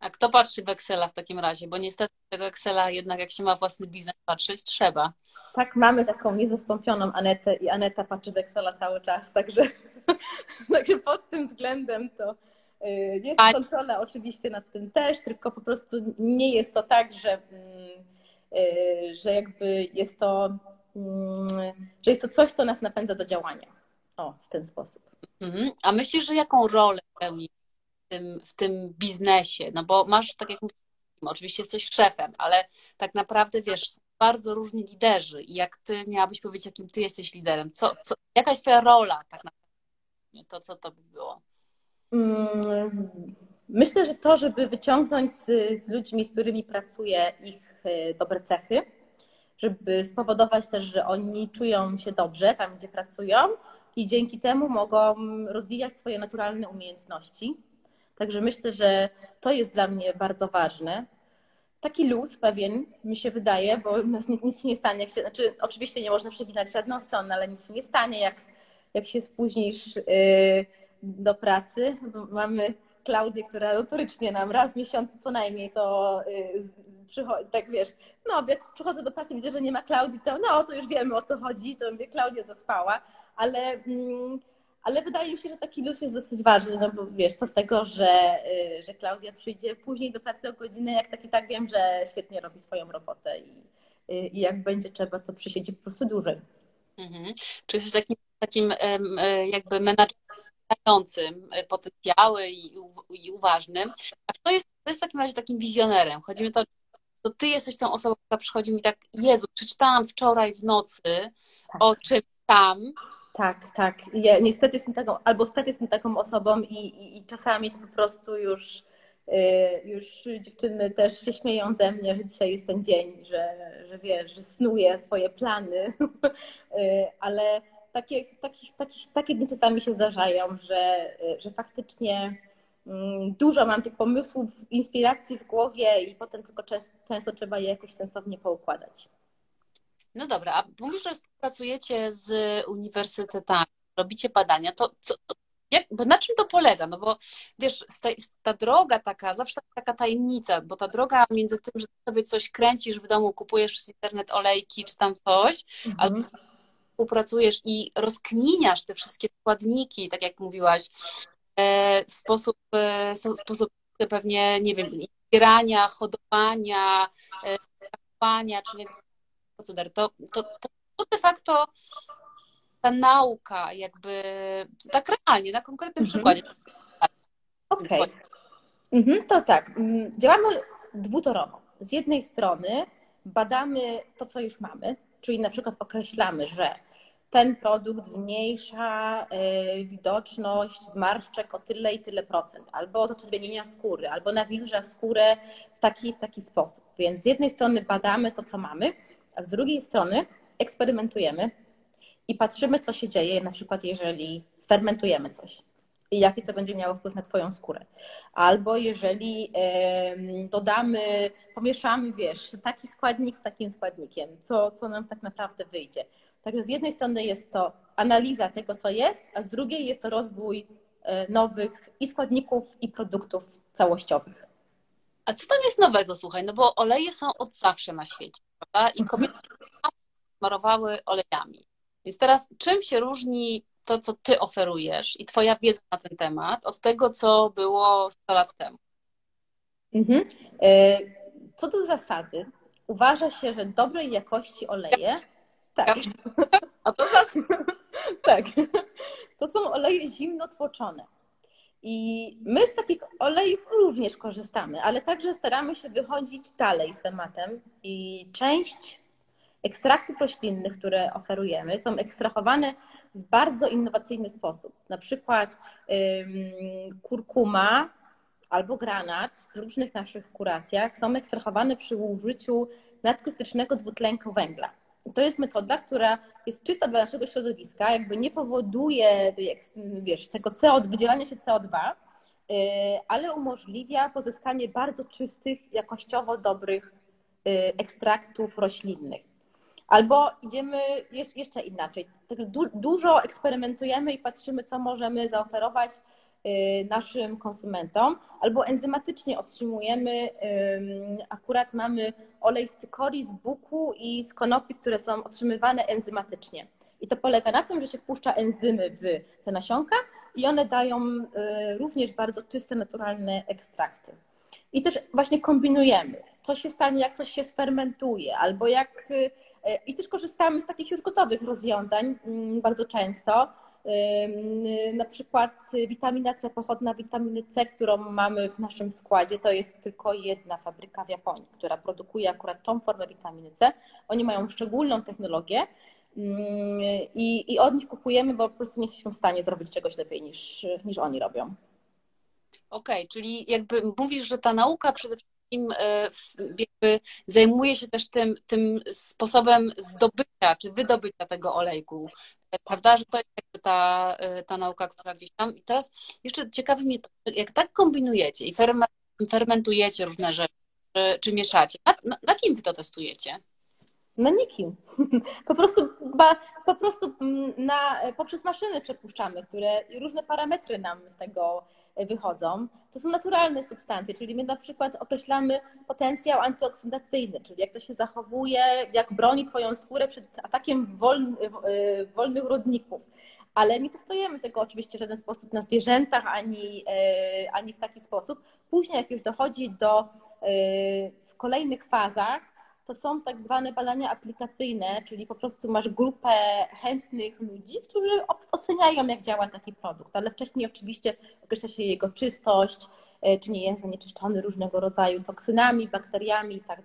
A kto patrzy w Excela w takim razie? Bo niestety tego Excela jednak jak się ma własny biznes patrzeć, trzeba. Tak, mamy taką niezastąpioną Anetę i Aneta patrzy w Excela cały czas, także, *laughs* także pod tym względem to y, jest kontrola oczywiście nad tym też, tylko po prostu nie jest to tak, że, mm, y, że jakby jest to, mm, że jest to coś, co nas napędza do działania. O, w ten sposób. Mhm. A myślisz, że jaką rolę pełni tym, w tym biznesie? No bo masz, tak jak mówiłem, oczywiście jesteś szefem, ale tak naprawdę wiesz, bardzo różni liderzy i jak ty miałabyś powiedzieć, jakim ty jesteś liderem, co, co, jaka jest twoja rola tak naprawdę? To co to by było? Mm, myślę, że to, żeby wyciągnąć z, z ludźmi, z którymi pracuję, ich e, dobre cechy, żeby spowodować też, że oni czują się dobrze tam, gdzie pracują i dzięki temu mogą rozwijać swoje naturalne umiejętności. Także myślę, że to jest dla mnie bardzo ważne. Taki luz pewien mi się wydaje, bo nas nic się nie stanie. Jak się, znaczy, oczywiście nie można przeginać żadną stronę, ale nic się nie stanie, jak, jak się spóźnisz yy, do pracy. Mamy Klaudię, która notorycznie nam raz w miesiącu co najmniej to yy, tak wiesz, no jak przychodzę do pracy, widzę, że nie ma Klaudii, to no, to już wiemy o co chodzi, to mówię, Klaudia zaspała, ale... Yy, ale wydaje mi się, że taki luz jest dosyć ważny, no bo wiesz, co z tego, że, y, że Klaudia przyjdzie później do pracy o godzinę, jak tak i tak wiem, że świetnie robi swoją robotę i, y, i jak będzie trzeba, to przysiedzi po prostu dłużej. Mhm. Czy jesteś takim, takim e, jakby menadżerującym e, potencjały i, i uważnym, a kto jest, kto jest w takim razie takim wizjonerem? Chodzi mi to, to ty jesteś tą osobą, która przychodzi mi tak, Jezu, przeczytałam wczoraj w nocy tak. o czym tam, tak, tak. Ja niestety jestem taką, albo stety jestem taką osobą i, i, i czasami po prostu już, y, już dziewczyny też się śmieją ze mnie, że dzisiaj jest ten dzień, że, że wiesz, że snuję swoje plany, *laughs* y, ale takie, takich, takich, takie dni czasami się zdarzają, że, że faktycznie mm, dużo mam tych pomysłów, inspiracji w głowie i potem tylko często, często trzeba je jakoś sensownie poukładać. No dobra, a mówisz, że współpracujecie z uniwersytetami, robicie badania, to co, jak, bo na czym to polega? No bo wiesz, ta, ta, droga taka, zawsze taka tajemnica, bo ta droga między tym, że sobie coś kręcisz w domu, kupujesz przez internet olejki czy tam coś, mhm. albo współpracujesz i rozkminiasz te wszystkie składniki, tak jak mówiłaś, e, w sposób, e, w sposób pewnie, nie wiem, zbierania, hodowania, e, czyli proceder, to, to, to de facto ta nauka jakby tak realnie, na konkretnym mhm. przykładzie. Okej. Okay. Mhm, to tak. Mm, działamy dwutorowo. Z jednej strony badamy to, co już mamy, czyli na przykład określamy, że ten produkt zmniejsza y, widoczność zmarszczek o tyle i tyle procent, albo zaczerwienienia skóry, albo nawilża skórę w taki, w taki sposób. Więc z jednej strony badamy to, co mamy, a z drugiej strony eksperymentujemy i patrzymy, co się dzieje, na przykład jeżeli sfermentujemy coś i jaki to będzie miało wpływ na Twoją skórę. Albo jeżeli dodamy, pomieszamy, wiesz, taki składnik z takim składnikiem, co, co nam tak naprawdę wyjdzie. Także z jednej strony jest to analiza tego, co jest, a z drugiej jest to rozwój e, nowych i składników, i produktów całościowych. A co tam jest nowego, słuchaj? No bo oleje są od zawsze na świecie, prawda? I kobiety smarowały olejami. Więc teraz czym się różni to, co ty oferujesz i twoja wiedza na ten temat od tego, co było 100 lat temu? Mhm. E, co do zasady, uważa się, że dobrej jakości oleje tak. A to zas... *laughs* tak. To są oleje zimno tłoczone. I my z takich olejów również korzystamy, ale także staramy się wychodzić dalej z tematem i część ekstraktów roślinnych, które oferujemy, są ekstrahowane w bardzo innowacyjny sposób. Na przykład ym, kurkuma albo granat w różnych naszych kuracjach są ekstrahowane przy użyciu nadkrytycznego dwutlenku węgla. To jest metoda, która jest czysta dla naszego środowiska, jakby nie powoduje, wiesz, tego CO, wydzielania się CO2, y, ale umożliwia pozyskanie bardzo czystych, jakościowo dobrych y, ekstraktów roślinnych. Albo idziemy jeszcze inaczej. Dużo eksperymentujemy i patrzymy, co możemy zaoferować naszym konsumentom, albo enzymatycznie otrzymujemy, akurat mamy olej z cykorii, z buku i z konopi, które są otrzymywane enzymatycznie. I to polega na tym, że się wpuszcza enzymy w te nasionka i one dają y, również bardzo czyste, naturalne ekstrakty. I też właśnie kombinujemy, co się stanie, jak coś się sfermentuje, albo jak. Y, I też korzystamy z takich już gotowych rozwiązań mm, bardzo często na przykład witamina C, pochodna witaminy C, którą mamy w naszym składzie, to jest tylko jedna fabryka w Japonii, która produkuje akurat tą formę witaminy C. Oni mają szczególną technologię i, i od nich kupujemy, bo po prostu nie jesteśmy w stanie zrobić czegoś lepiej niż, niż oni robią. Okej, okay, czyli jakby mówisz, że ta nauka przede wszystkim e, jakby zajmuje się też tym, tym sposobem zdobycia czy wydobycia tego olejku, prawda, że to jest jakby ta, y, ta nauka, która gdzieś tam. I teraz jeszcze ciekawi mnie to, jak tak kombinujecie i fermentujecie różne rzeczy, czy, mieszacie, na, na, na kim wy to testujecie? Na nikim. *laughs* Po prostu, po prostu mm, na, poprzez maszyny przepuszczamy, które różne parametry nam z tego wychodzą. To są naturalne substancje, czyli my na przykład określamy potencjał antyoksydacyjny, czyli jak to się zachowuje, jak broni Twoją skórę przed atakiem wolny, wolnych rodników. Ale nie testujemy tego oczywiście w żaden sposób na zwierzętach ani, e, ani w taki sposób. Później, jak już dochodzi do e, w kolejnych fazach, to są tak zwane badania aplikacyjne, czyli po prostu masz grupę chętnych ludzi, którzy oceniają, jak działa taki produkt, ale wcześniej oczywiście określa się jego czystość, e, czy nie jest zanieczyszczony różnego rodzaju toksynami, bakteriami i tak.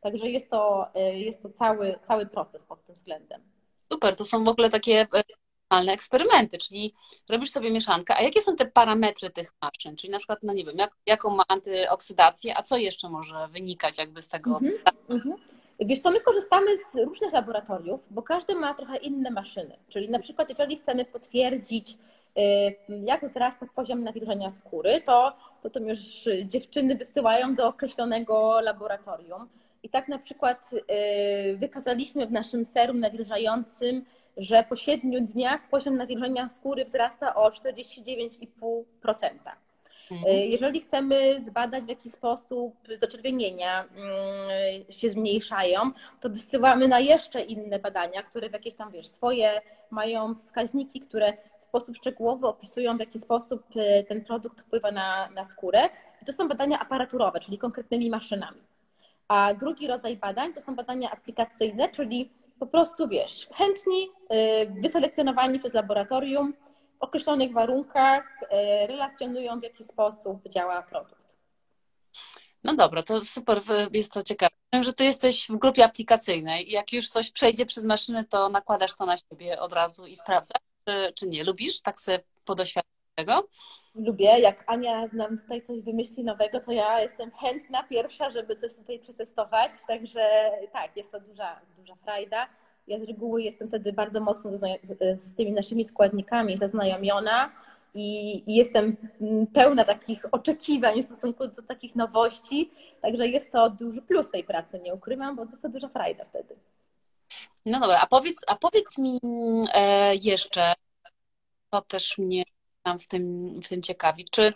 Także jest to, e, jest to cały, cały proces pod tym względem. Super, to są w ogóle takie e, eksperymenty, czyli robisz sobie mieszankę, a jakie są te parametry tych maszyn? Czyli na przykład, no nie wiem, jak, jaką ma antyoksydację, a co jeszcze może wynikać jakby z tego? Mm -hmm, Wiesz co, my korzystamy z różnych laboratoriów, bo każdy ma trochę inne maszyny. Czyli na przykład, jeżeli chcemy potwierdzić, y, jak wzrasta poziom nawilżenia skóry, to, to, to już dziewczyny wysyłają do określonego laboratorium. I tak na przykład y, wykazaliśmy w naszym serum nawilżającym że po 7 dniach poziom nawilżenia skóry wzrasta o 49,5%. Mhm. E, jeżeli chcemy zbadać, w jaki sposób zaczerwienienia mm, się zmniejszają, to wysyłamy na jeszcze inne badania, które w jakieś tam, wiesz, swoje mają wskaźniki, które w sposób szczegółowy opisują, w jaki sposób e, ten produkt wpływa na, na skórę. I to są badania aparaturowe, czyli konkretnymi maszynami. A drugi rodzaj badań to są badania aplikacyjne, czyli po prostu wiesz, chętni, y, wyselekcjonowani przez laboratorium, w określonych warunkach y, relacjonują, w jaki sposób działa produkt. No dobra, to super, jest to ciekawe. Wiem, że ty jesteś w grupie aplikacyjnej i jak już coś przejdzie przez maszynę, to nakładasz to na siebie od razu i sprawdzasz, czy, czy nie. Lubisz tak sobie podoświadczyć tego? Lubię. Jak Ania nam tutaj coś wymyśli nowego, to ja jestem chętna pierwsza, żeby coś tutaj przetestować. Także tak, jest to duża, duża frajda. Ja z reguły jestem wtedy bardzo mocno z, z tymi naszymi składnikami zaznajomiona i, i jestem pełna takich oczekiwań w stosunku do takich nowości. Także jest to duży plus tej pracy, nie ukrywam, bo to jest duża frajda wtedy. No dobra, a powiedz, a powiedz mi e, jeszcze, to też mnie w tym, w tym ciekawi, czy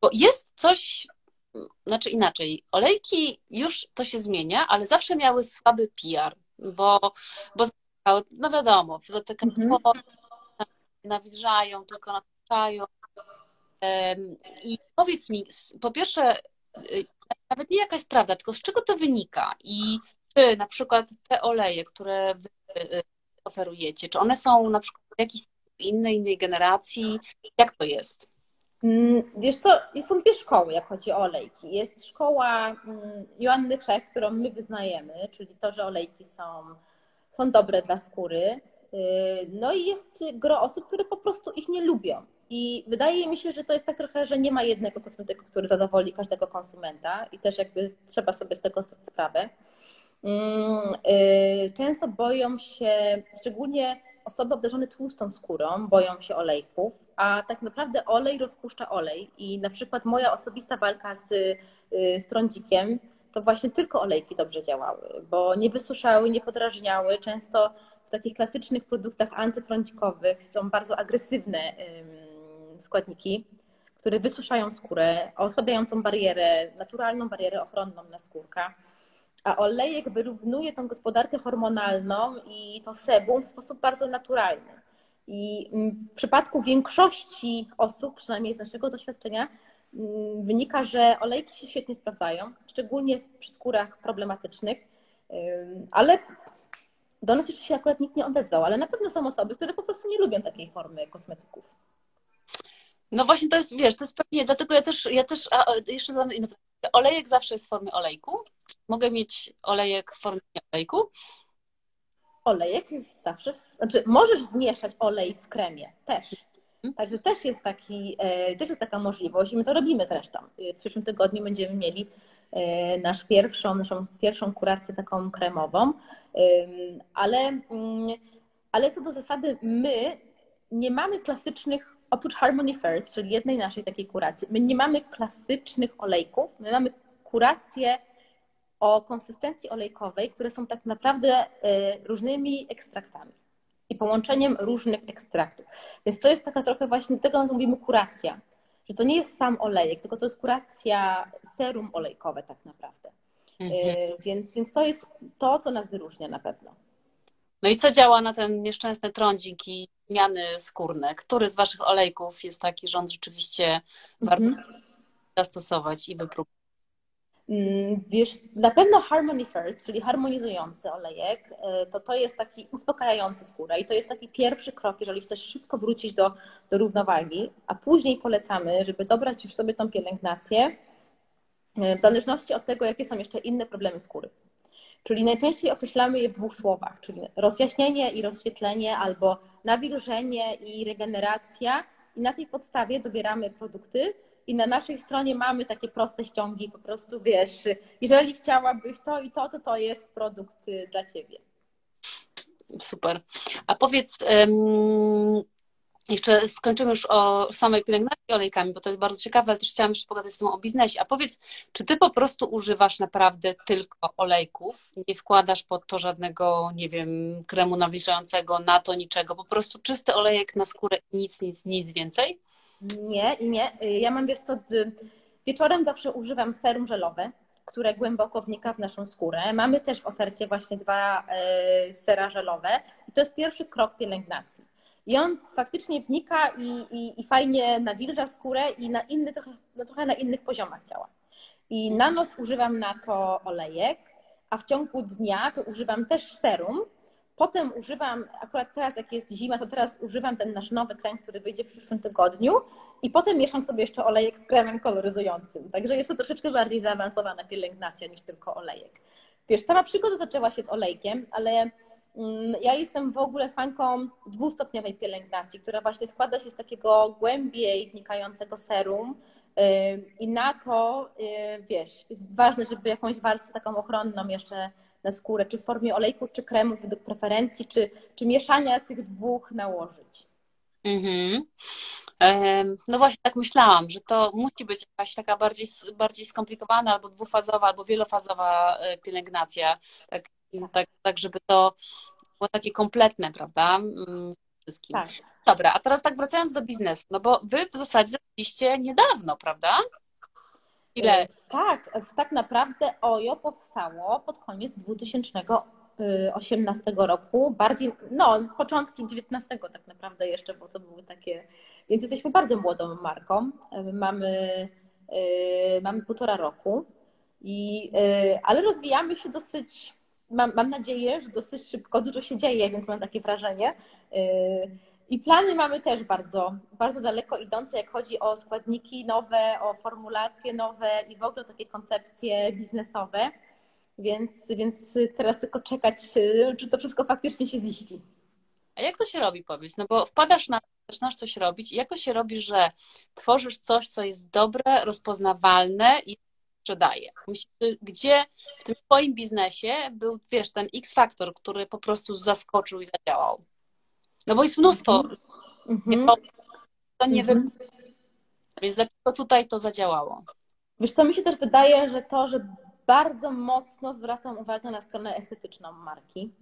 bo jest coś, znaczy inaczej, olejki już to się zmienia, ale zawsze miały słaby PR, bo, bo no wiadomo, zatykają, mhm. nawilżają, tylko nataczają. I powiedz mi, po pierwsze, y, nawet nie jakaś prawda, tylko z czego to wynika i czy na przykład te oleje, które wy y, oferujecie, czy one są na przykład w jakiś innej, innej generacji? Jak to jest? Mm, wiesz co, są dwie szkoły, jak chodzi o olejki. Jest szkoła mm, Joanny Czech, którą my wyznajemy, czyli to, że olejki są, są dobre dla skóry. Y, no i jest gro osób, które po prostu ich nie lubią. I wydaje mi się, że to jest tak trochę, że nie ma jednego kosmetyku, który zadowoli każdego konsumenta i też jakby trzeba sobie z tego zdać sprawę. Mm, y, często boją się, szczególnie osoby obdarzone tłustą skórą boją się olejków, a tak naprawdę olej rozpuszcza olej i na przykład moja osobista walka z, y, z trądzikiem to właśnie tylko olejki dobrze działały, bo nie wysuszały, nie podrażniały. Często w takich klasycznych produktach antytrądzikowych są bardzo agresywne składniki, które wysuszają skórę, osłabiają tą barierę, naturalną barierę ochronną na skórka a olejek wyrównuje tą gospodarkę hormonalną i to sebum w sposób bardzo naturalny. I w przypadku większości osób, przynajmniej z naszego doświadczenia, mm, wynika, że olejki się świetnie sprawdzają, szczególnie przy skórach problematycznych, ale do nas jeszcze się akurat nikt nie odezwał, ale na pewno są osoby, które po prostu nie lubią takiej formy kosmetyków. No właśnie to jest, wiesz, to jest pewnie, dlatego ja też, ja też a, jeszcze zadam olejek zawsze jest w formie olejku. Mogę mieć olejek w formie olejku? Olejek jest zawsze, w, znaczy możesz zmieszać olej w kremie też. Mhm. Także też jest, taki, e, też jest taka możliwość i my to robimy zresztą. W przyszłym tygodniu będziemy mieli e, nasz pierwszą, naszą pierwszą kurację taką kremową, ale, mm, ale co do zasady my nie mamy klasycznych, oprócz Harmony First, czyli jednej naszej takiej kuracji, my nie mamy klasycznych olejków, my mamy kurację o konsystencji olejkowej, które są tak naprawdę y, różnymi ekstraktami i połączeniem różnych ekstraktów. Więc to jest taka trochę właśnie, tego mówimy kuracja, że to nie jest sam olejek, tylko to jest kuracja serum olejkowe tak naprawdę. Y, mhm. Więc, więc to jest to, co nas wyróżnia na pewno. No i co działa na ten nieszczęsny trądzik i zmiany skórne? Który z Waszych olejków jest taki, że on rzeczywiście warto mhm. zastosować i wypróbować? Mm, wiesz, na pewno Harmony First, czyli harmonizujący olejek, e, to to jest taki uspokajający skórę i to jest taki pierwszy krok, jeżeli chcesz szybko wrócić do, do równowagi, a później polecamy, żeby dobrać już sobie tą pielęgnację e, w zależności od tego, jakie są jeszcze inne problemy skóry. Czyli najczęściej określamy je w dwóch słowach, czyli rozjaśnienie i rozświetlenie albo nawilżenie i regeneracja i na tej podstawie dobieramy produkty, i na naszej stronie mamy takie proste ściągi, po prostu wiesz, jeżeli chciałabyś to i to, to to jest produkt y, dla Ciebie. Super. A powiedz, jeszcze skończymy już o samej pielęgnacji olejkami, bo to jest bardzo ciekawe, ale też chciałam jeszcze pogadać z tym o biznesie. A powiedz, czy ty po prostu używasz naprawdę tylko olejków? Nie wkładasz pod to żadnego, nie wiem, kremu nawilżającego, na to niczego, po prostu czysty olejek na skórę nic, nic, nic więcej? Nie, nie. Ja mam, wiesz co, wieczorem zawsze używam serum żelowe, które głęboko wnika w naszą skórę. Mamy też w ofercie właśnie dwa e, sera żelowe i to jest pierwszy krok pielęgnacji. I on faktycznie wnika i, i, i fajnie nawilża skórę i na inny, trochę, no trochę na innych poziomach działa. I na noc używam na to olejek, a w ciągu dnia to używam też serum, Potem używam, akurat teraz jak jest zima, to teraz używam ten nasz nowy krem, który wyjdzie w przyszłym tygodniu i potem mieszam sobie jeszcze olejek z kremem koloryzującym. Także jest to troszeczkę bardziej zaawansowana pielęgnacja niż tylko olejek. wiesz, sama przygoda zaczęła się z olejkiem, ale ja jestem w ogóle fanką dwustopniowej pielęgnacji, która właśnie składa się z takiego głębiej wnikającego serum i na to, wiesz, jest ważne, żeby jakąś warstwę taką ochronną jeszcze na skórę, czy w formie olejku, czy kremu według preferencji, czy, czy mieszania tych dwóch nałożyć. Mhm. No właśnie tak myślałam, że to musi być jakaś taka bardziej, bardziej skomplikowana albo dwufazowa, albo wielofazowa e, pielęgnacja, tak, tak, tak żeby to było takie kompletne, prawda? Mm, wszystkim. Tak. Dobra, a teraz tak wracając do biznesu, no bo wy w zasadzie zaczęliście niedawno, prawda? Ile? E, tak, tak naprawdę OJO powstało pod koniec 2018 roku, bardziej, no początki 19 tak naprawdę jeszcze, bo to były takie, więc jesteśmy bardzo młodą marką, e, mamy, e, mamy półtora roku, i, ale rozwijamy się dosyć, mam, mam nadzieję, że dosyć szybko, dużo się dzieje, więc mam takie wrażenie. I plany mamy też bardzo, bardzo daleko idące, jak chodzi o składniki nowe, o formulacje nowe i w ogóle takie koncepcje biznesowe. Więc, więc teraz tylko czekać, czy to wszystko faktycznie się ziści. A jak to się robi, powiedz? No bo wpadasz na, zaczynasz coś robić jak to się robi, że tworzysz coś, co jest dobre, rozpoznawalne i sprzedaje? Gdzie w tym twoim biznesie był, wiesz, ten X-faktor, który po prostu zaskoczył i zadziałał? No bo jest mnóstwo. Mm -hmm. To nie mm -hmm. Więc dlaczego tutaj to zadziałało? Wiesz co, mi się też wydaje, że to, że bardzo mocno zwracam uwagę na stronę estetyczną marki.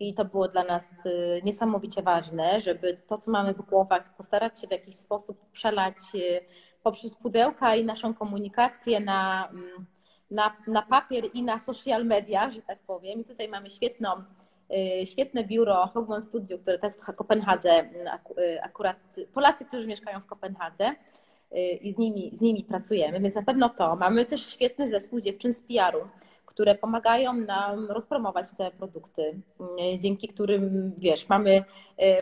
I to było dla nas y, niesamowicie ważne, żeby to, co mamy w głowach, postarać się w jakiś sposób przelać y, poprzez pudełka i naszą komunikację na, mm, na, na papier i na social media, że tak powiem. I tutaj mamy świetną Y, świetne biuro Hogman Studio, które teraz w Kopenhadze, y, akurat Polacy, którzy mieszkają w Kopenhadze y, i z nimi, z nimi pracujemy, więc na pewno to. Mamy też świetny zespół dziewczyn z PR-u, które pomagają nam rozpromować te produkty, dzięki którym, wiesz, mamy,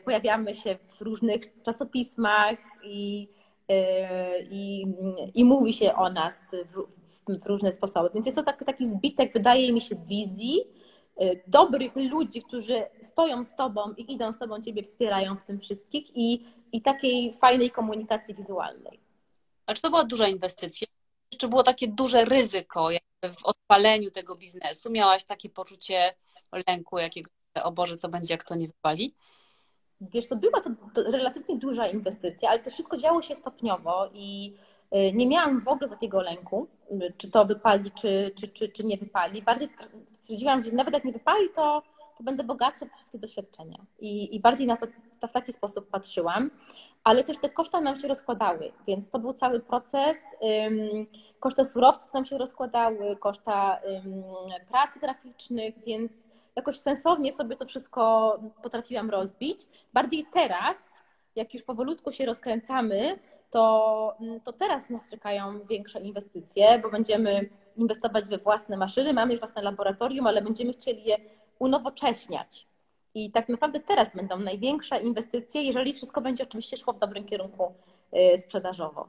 pojawiamy się w różnych czasopismach i i, i mówi się o nas w, w, różne sposoby. Więc jest to taki, taki zbitek, wydaje mi się, wizji, Y, dobrych ludzi, którzy stoją z Tobą i idą z Tobą, Ciebie wspierają w tym wszystkich i, i takiej fajnej komunikacji wizualnej. A czy to była duża inwestycja? Czy było takie duże ryzyko w odpaleniu tego biznesu? Miałaś takie poczucie lęku jakiegoś, o Boże, co będzie, jak to nie wypali? Wiesz, to była to, relatywnie duża inwestycja, ale to wszystko działo się stopniowo i y, nie miałam w ogóle takiego lęku, y, czy to wypali, czy, czy, czy, czy nie wypali. Bardziej stwierdziłam, że nawet jak nie wypali, to, to będę bogatsza w wszystkie doświadczenia. I, I bardziej na to, to w taki sposób patrzyłam. Ale też te koszta nam się rozkładały, więc to był cały proces. Koszta surowców nam się rozkładały, koszta prac graficznych, więc jakoś sensownie sobie to wszystko potrafiłam rozbić. Bardziej teraz, jak już powolutku się rozkręcamy, to, to teraz nas czekają większe inwestycje, bo będziemy inwestować we własne maszyny, mamy już własne laboratorium, ale będziemy chcieli je unowocześniać. I tak naprawdę teraz będą największe inwestycje, jeżeli wszystko będzie oczywiście szło w dobrym kierunku y, sprzedażowo.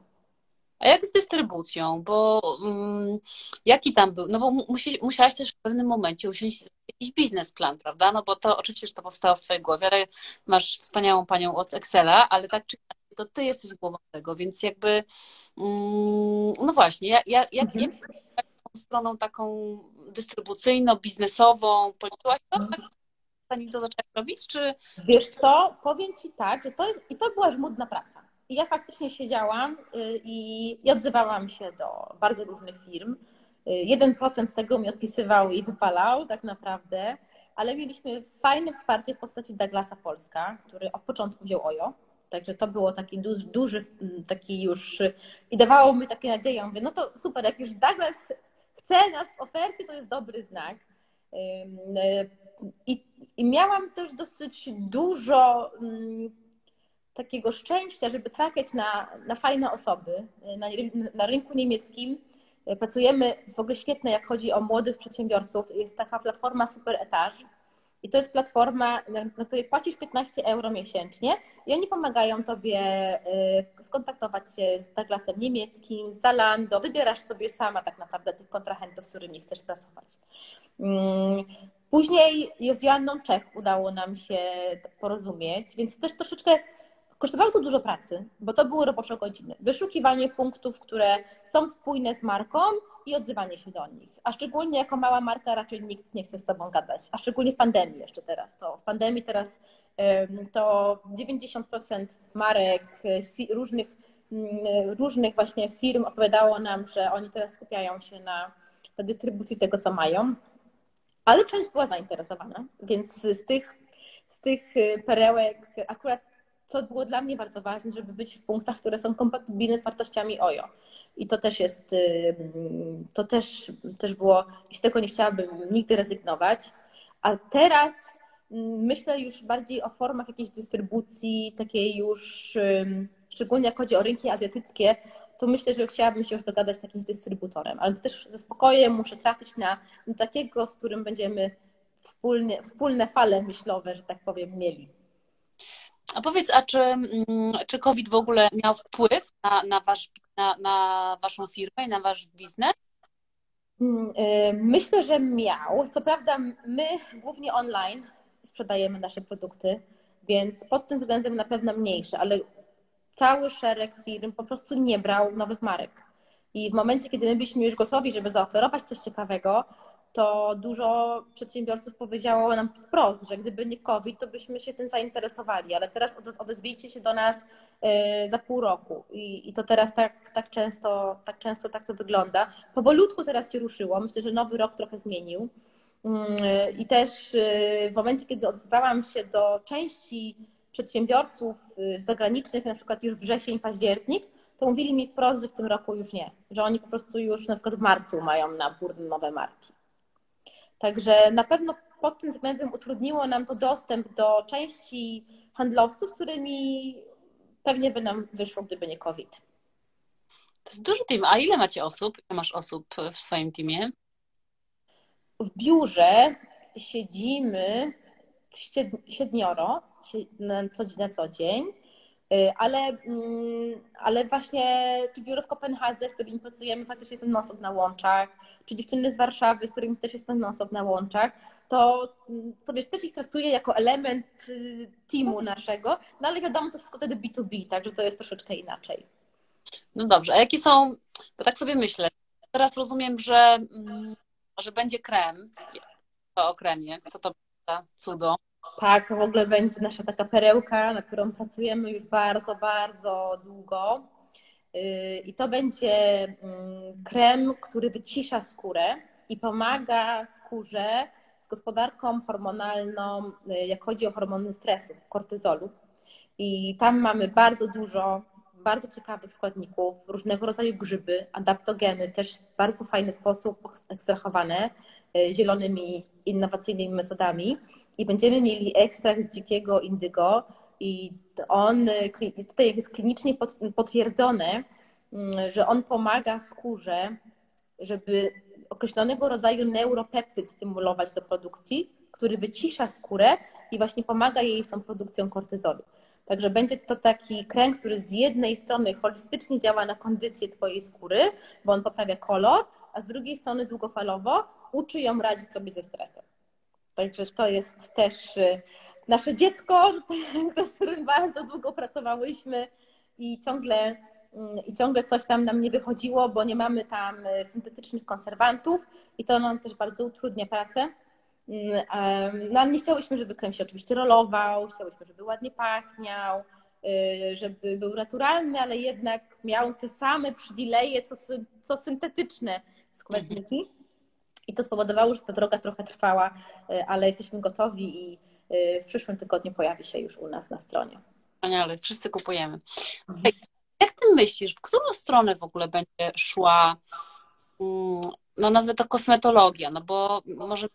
A jak z dystrybucją? Bo um, jaki tam był? No bo musi, musiałaś też w pewnym momencie usiąść jakiś biznesplan, prawda? No bo to oczywiście, że to powstało w Twojej głowie, ale masz wspaniałą panią od Excela, ale tak czy inaczej, to Ty jesteś głową tego, więc jakby um, no właśnie, jak, jak, mhm. jak stroną taką dystrybucyjną, biznesową? Policzyłaś to, tak? zanim to zaczęłaś robić, czy... Wiesz co, powiem Ci tak, że to jest, i to była żmudna praca. I ja faktycznie siedziałam y, i, i odzywałam się do bardzo różnych firm. 1% y, z tego mi odpisywał i wypalał tak naprawdę, ale mieliśmy fajne wsparcie w postaci Douglasa Polska, który od początku wziął OJO. Także to było taki duży, duży taki już i dawało mi takie nadzieję. Mówię, no to super, jak już Douglas chce nas w ofercie, to jest dobry znak. I, i miałam też dosyć dużo takiego szczęścia, żeby trafiać na, na fajne osoby. Na, na rynku niemieckim pracujemy w ogóle świetne, jak chodzi o młodych przedsiębiorców. Jest taka platforma Super Etaż I to jest platforma, na, której płacisz 15 euro miesięcznie i oni pomagają Tobie y, skontaktować się z Douglasem niemieckim, z Zalando. Wybierasz sobie sama tak naprawdę tych kontrahentów, z którymi chcesz pracować. Mm, później z Joanną Czech udało nam się porozumieć, więc też troszeczkę Kosztowało to dużo pracy, bo to były robocze godziny. Wyszukiwanie punktów, które są spójne z marką i odzywanie się do nich. A szczególnie jako mała marka raczej nikt nie chce z Tobą gadać. A szczególnie w pandemii jeszcze teraz. To w pandemii teraz to 90% marek różnych, mm, różnych właśnie firm opowiadało nam, że oni teraz skupiają się na, na dystrybucji tego, co mają. Ale część była zainteresowana, więc z tych, z tych y, perełek akurat co było dla mnie bardzo ważne, żeby być w punktach, które są kompatybilne z wartościami OJO. I to też jest, to też, też było, i z tego nie chciałabym nigdy rezygnować. A teraz myślę już bardziej o formach jakiejś dystrybucji, takiej już, szczególnie jak chodzi o rynki azjatyckie, to myślę, że chciałabym się już dogadać z jakimś dystrybutorem, ale też ze spokojem muszę trafić na, na takiego, z którym będziemy wspólnie, wspólne fale myślowe, że tak powiem, mieli. A powiedz, a czy, mm, czy COVID w ogóle miał wpływ na, na, wasz, na, na waszą firmę i na wasz biznes? Mm, y, myślę, że miał. Co prawda, my głównie online sprzedajemy nasze produkty, więc pod tym względem na pewno mniejsze, ale cały szereg firm po prostu nie brał nowych marek. I w momencie, kiedy my byliśmy już gotowi, żeby zaoferować coś ciekawego, to dużo przedsiębiorców powiedziało nam wprost, że gdyby nie COVID, to byśmy się tym zainteresowali, ale teraz odezwijcie się do nas y, za pół roku i, i to teraz tak, tak, często, tak często tak to wygląda. Powolutku teraz się ruszyło, myślę, że nowy rok trochę zmienił y, i też y, w momencie, kiedy odzywałam się do części przedsiębiorców zagranicznych, na przykład już wrzesień, październik, to mówili mi wprost, że w tym roku już nie, że oni po prostu już na przykład w marcu mają nabór nowe marki. Także na pewno pod tym względem utrudniło nam to dostęp do części handlowców, z którymi pewnie by nam wyszło, gdyby nie COVID. To jest duży team. A ile macie osób? Ile masz osób w swoim teamie? W biurze siedzimy siedmioro na co dzień. Y, ale, mm, ale właśnie czy biuro w Kopenhadze, z którymi pracujemy, faktycznie jestem non na łączach, czy dziewczyny z Warszawy, z którymi też jestem non na łączach, to, to wiesz, też ich traktuję jako element y, teamu naszego, no ale wiadomo, to jest wtedy B2B, także to jest troszeczkę inaczej. No dobrze, a jakie są, bo tak sobie myślę, teraz rozumiem, że, mm, że będzie krem, o kremie, co to za cudo, tak, to w ogóle będzie nasza taka perełka, na którą pracujemy już bardzo, bardzo długo. Y, I to będzie mm, krem, który wycisza skórę i pomaga skórze z gospodarką hormonalną, y, jak chodzi o hormony stresu, kortyzolu. I tam mamy bardzo dużo bardzo ciekawych składników, różnego rodzaju grzyby, adaptogeny, też w bardzo fajny sposób ekstrahowane y, zielonymi, innowacyjnymi metodami i będziemy mieli ekstrakt z dzikiego indygo i on tutaj jest klinicznie potwierdzone, mm, że on pomaga skórze, żeby określonego rodzaju neuropeptyd stymulować do produkcji, który wycisza skórę i właśnie pomaga jej z tą produkcją kortyzolu. Także będzie to taki krem, który z jednej strony holistycznie działa na kondycję Twojej skóry, bo on poprawia kolor, a z drugiej strony długofalowo uczy ją radzić sobie ze stresem. Także to jest też y, nasze dziecko, *laughs* nad którym bardzo długo pracowałyśmy i ciągle, mm, i ciągle coś tam nam nie wychodziło, bo nie mamy tam y, syntetycznych konserwantów i to nam też bardzo utrudnia pracę. No ale nie chciałyśmy, żeby krem się oczywiście rolował, chciałyśmy, żeby ładnie pachniał, y, żeby był naturalny, ale jednak miał te same przywileje, co, co syntetyczne składniki. I to spowodowało, że ta droga trochę trwała, y, ale jesteśmy gotowi i y, w przyszłym tygodniu pojawi się już u nas na stronie. Wspaniale, wszyscy kupujemy. Mhm. Jak ty myślisz, w którą stronę w ogóle będzie szła, mm, no nazwę to kosmetologia, no bo może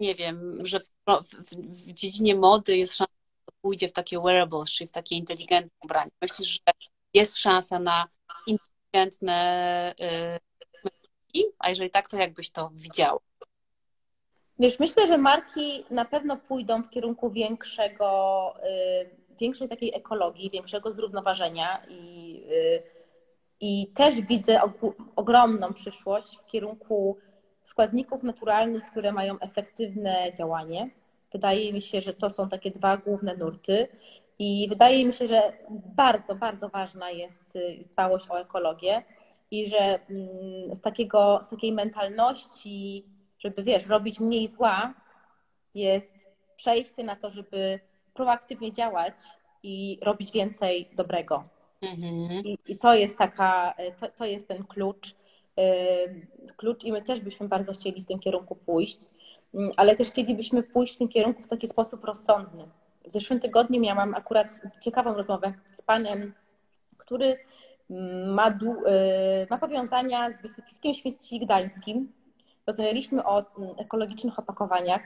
nie wiem, że w, w, w dziedzinie mody jest szansa, że pójdzie w takie wearables, czyli w takie inteligentne ubrania. Myślisz, że jest szansa na inteligentne y, a jeżeli tak, to jakbyś to widział? Wiesz, myślę, że marki na pewno pójdą w kierunku większego, y, większej takiej ekologii, większego zrównoważenia i, y, i też widzę ogromną przyszłość w kierunku składników naturalnych, które mają efektywne działanie. Wydaje mi się, że to są takie dwa główne nurty. I wydaje mi się, że bardzo, bardzo ważna jest y, dbałość o ekologię i że mm, z, takiego, z takiej mentalności, żeby wiesz, robić mniej zła, jest przejście na to, żeby proaktywnie działać i robić więcej dobrego. Mhm. I, I, to jest taka, to, to jest ten klucz. Klucz i my też byśmy bardzo chcieli w tym kierunku pójść, mm, ale też chcielibyśmy pójść w tym kierunku w taki sposób rozsądny. W zeszłym tygodniu miałam akurat ciekawą rozmowę z panem, który ma, y, ma powiązania z wysypiskiem śmieci gdańskim. Rozmawialiśmy o mm, ekologicznych opakowaniach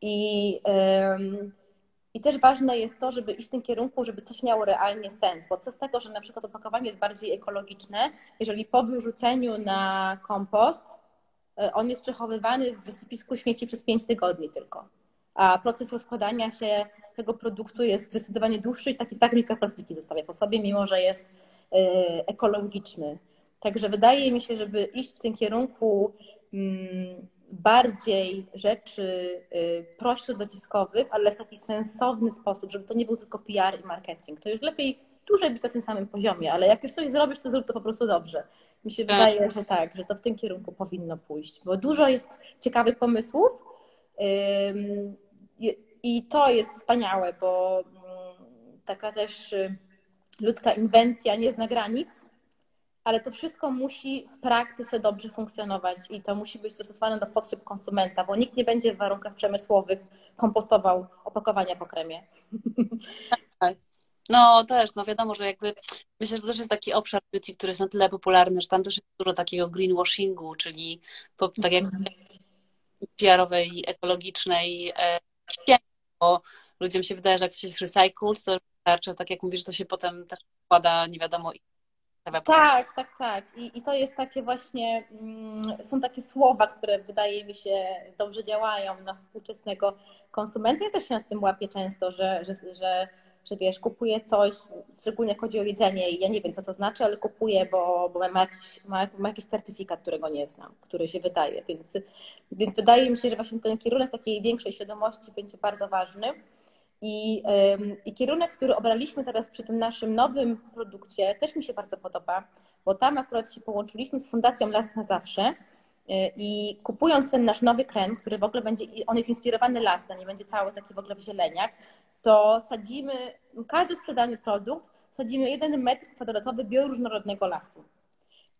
i, i też ważne jest to, żeby iść w tym kierunku, żeby coś miało realnie sens, bo co z tego, że na przykład opakowanie jest bardziej ekologiczne, jeżeli po wyrzuceniu na kompost y, on jest przechowywany w wysypisku śmieci przez 5 tygodni tylko a proces rozkładania się tego produktu jest zdecydowanie dłuższy i tak i tak mikroplastiki zostawia po sobie, mimo że jest ekologiczny. Także wydaje mi się, żeby iść w tym kierunku mm, bardziej rzeczy y, prośrodowiskowych, ale w taki sensowny sposób, żeby to nie był tylko PR i marketing. To już lepiej dłużej być na tym samym poziomie, ale jak już coś zrobisz, to zrób to po prostu dobrze. Mi się tak. wydaje, że tak, że to w tym kierunku powinno pójść, bo dużo jest ciekawych pomysłów, i to jest wspaniałe, bo mm, taka też y, ludzka inwencja nie zna granic, ale to wszystko musi w praktyce dobrze funkcjonować i to musi być dostosowane do potrzeb konsumenta, bo nikt nie będzie w warunkach przemysłowych kompostował opakowania po kremie. Tak. No też, no wiadomo, że jakby myślę, że to też jest taki obszar beauty, który jest na tyle popularny, że tam też jest dużo takiego greenwashingu, czyli po, tak jak mhm. PR-owej, ekologicznej e, bo ludziom się wydaje, że jak coś jest recycled, to wystarczy, tak jak mówisz, to się potem też wkłada nie wiadomo tak, tak, tak. I, I to jest takie właśnie, mm, są takie słowa, które wydaje mi się dobrze działają na współczesnego konsumenta. Ja też się nad tym łapię często, że, że, że że wiesz, kupuję coś, szczególnie jak chodzi o jedzenie i ja nie wiem, co to znaczy, ale kupuję, bo, bo ma, jakiś, ma, ma jakiś certyfikat, którego nie znam, który się wydaje, więc, więc wydaje mi się, że właśnie ten kierunek takiej większej świadomości będzie bardzo ważny. I, I kierunek, który obraliśmy teraz przy tym naszym nowym produkcie, też mi się bardzo podoba, bo tam akurat się połączyliśmy z Fundacją Las na Zawsze y, i kupując ten nasz nowy krem, który w ogóle będzie, on jest inspirowany lasem nie będzie cały taki w ogóle w zieleniach, to sadzimy, każdy sprzedany produkt, sadzimy jeden metr kwadratowy bioróżnorodnego lasu.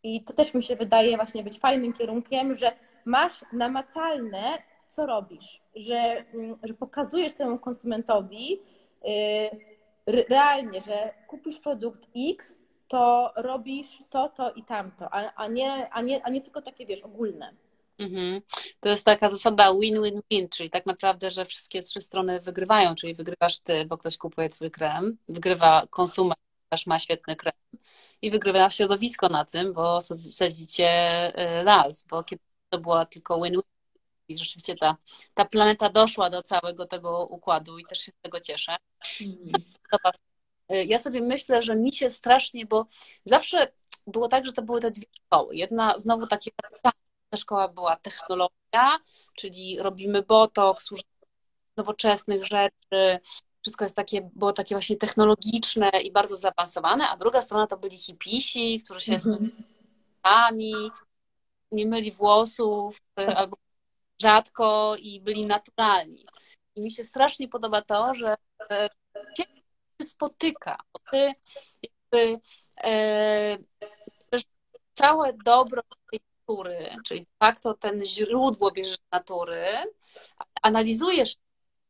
I to też mi się wydaje właśnie być fajnym kierunkiem, że masz namacalne, co robisz, że, mm, że pokazujesz temu konsumentowi yy, realnie, że kupisz produkt X, to robisz to, to i tamto, a, a, nie, a, nie, a nie tylko takie, wiesz, ogólne. Mhm. To jest taka zasada win-win-win, czyli tak naprawdę, że wszystkie trzy strony wygrywają, czyli wygrywasz ty, bo ktoś kupuje twój krem, wygrywa konsument, ponieważ ma świetny krem i wygrywa środowisko na tym, bo sadzicie y, las, bo kiedy to była tylko win-win, i rzeczywiście ta, ta planeta doszła do całego tego układu i też się z tego cieszę. Mhm. Y, ja sobie myślę, że mi się strasznie, bo zawsze było tak, że to były te dwie szkoły. Jedna znowu takie szkoła była technologia, czyli robimy botoks, używamy nowoczesnych rzeczy, wszystko jest takie, było takie właśnie technologiczne i bardzo zaawansowane, a druga strona to byli hipisi, którzy się mm -hmm. nie myli włosów y, albo rzadko i byli naturalni. I mi się strasznie podoba to, że się spotyka. Ty jakby e, całe dobro tej natury, czyli de facto ten źródło bierzesz natury, analizujesz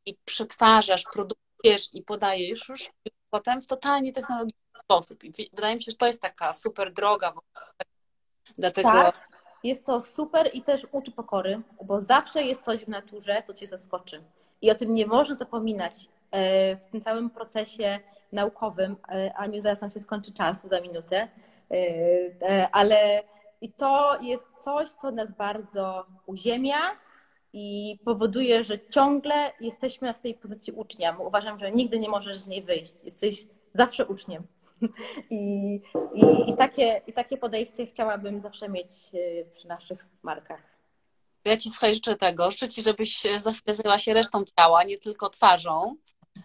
i przetwarzasz, produkujesz i podajesz już potem w totalnie technologiczny sposób. I wydaje mi się, że to jest taka super droga. Dlatego... Tak, jest to super i też uczy pokory, bo zawsze jest coś w naturze, co cię zaskoczy. I o tym nie można zapominać e, w tym całym procesie naukowym. E, Aniu, zaraz nam się skończy czas za minutę, e, ale i to jest coś, co nas bardzo uziemia i powoduje, że ciągle jesteśmy w tej pozycji ucznia. Uważam, że nigdy nie możesz z niej wyjść. Jesteś zawsze uczniem. I, i, i, takie, I takie podejście chciałabym zawsze mieć e, przy naszych markach. Ja Ci słuchaj, życzę tego. Życzę Ci, żebyś za chwilę zajęła się resztą ciała, nie tylko twarzą.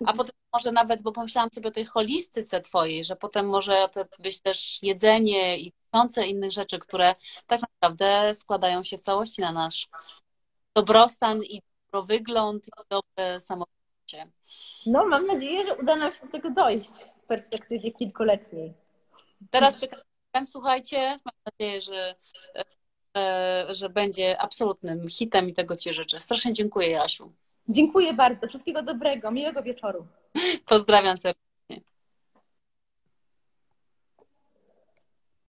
A potem może nawet, bo pomyślałam sobie o tej holistyce Twojej, że potem może to być też jedzenie i tysiące innych rzeczy, które tak naprawdę składają się w całości na nasz dobrostan i dobry wygląd i dobre samopoczucie. No, mam nadzieję, że uda nam się do tego dojść w perspektywie kilkuletniej. Teraz czekam, słuchajcie, mam nadzieję, że, e, że będzie absolutnym hitem i tego Ci życzę. Strasznie dziękuję, Jasiu. Dziękuję bardzo. Wszystkiego dobrego. Miłego wieczoru. Pozdrawiam serdecznie.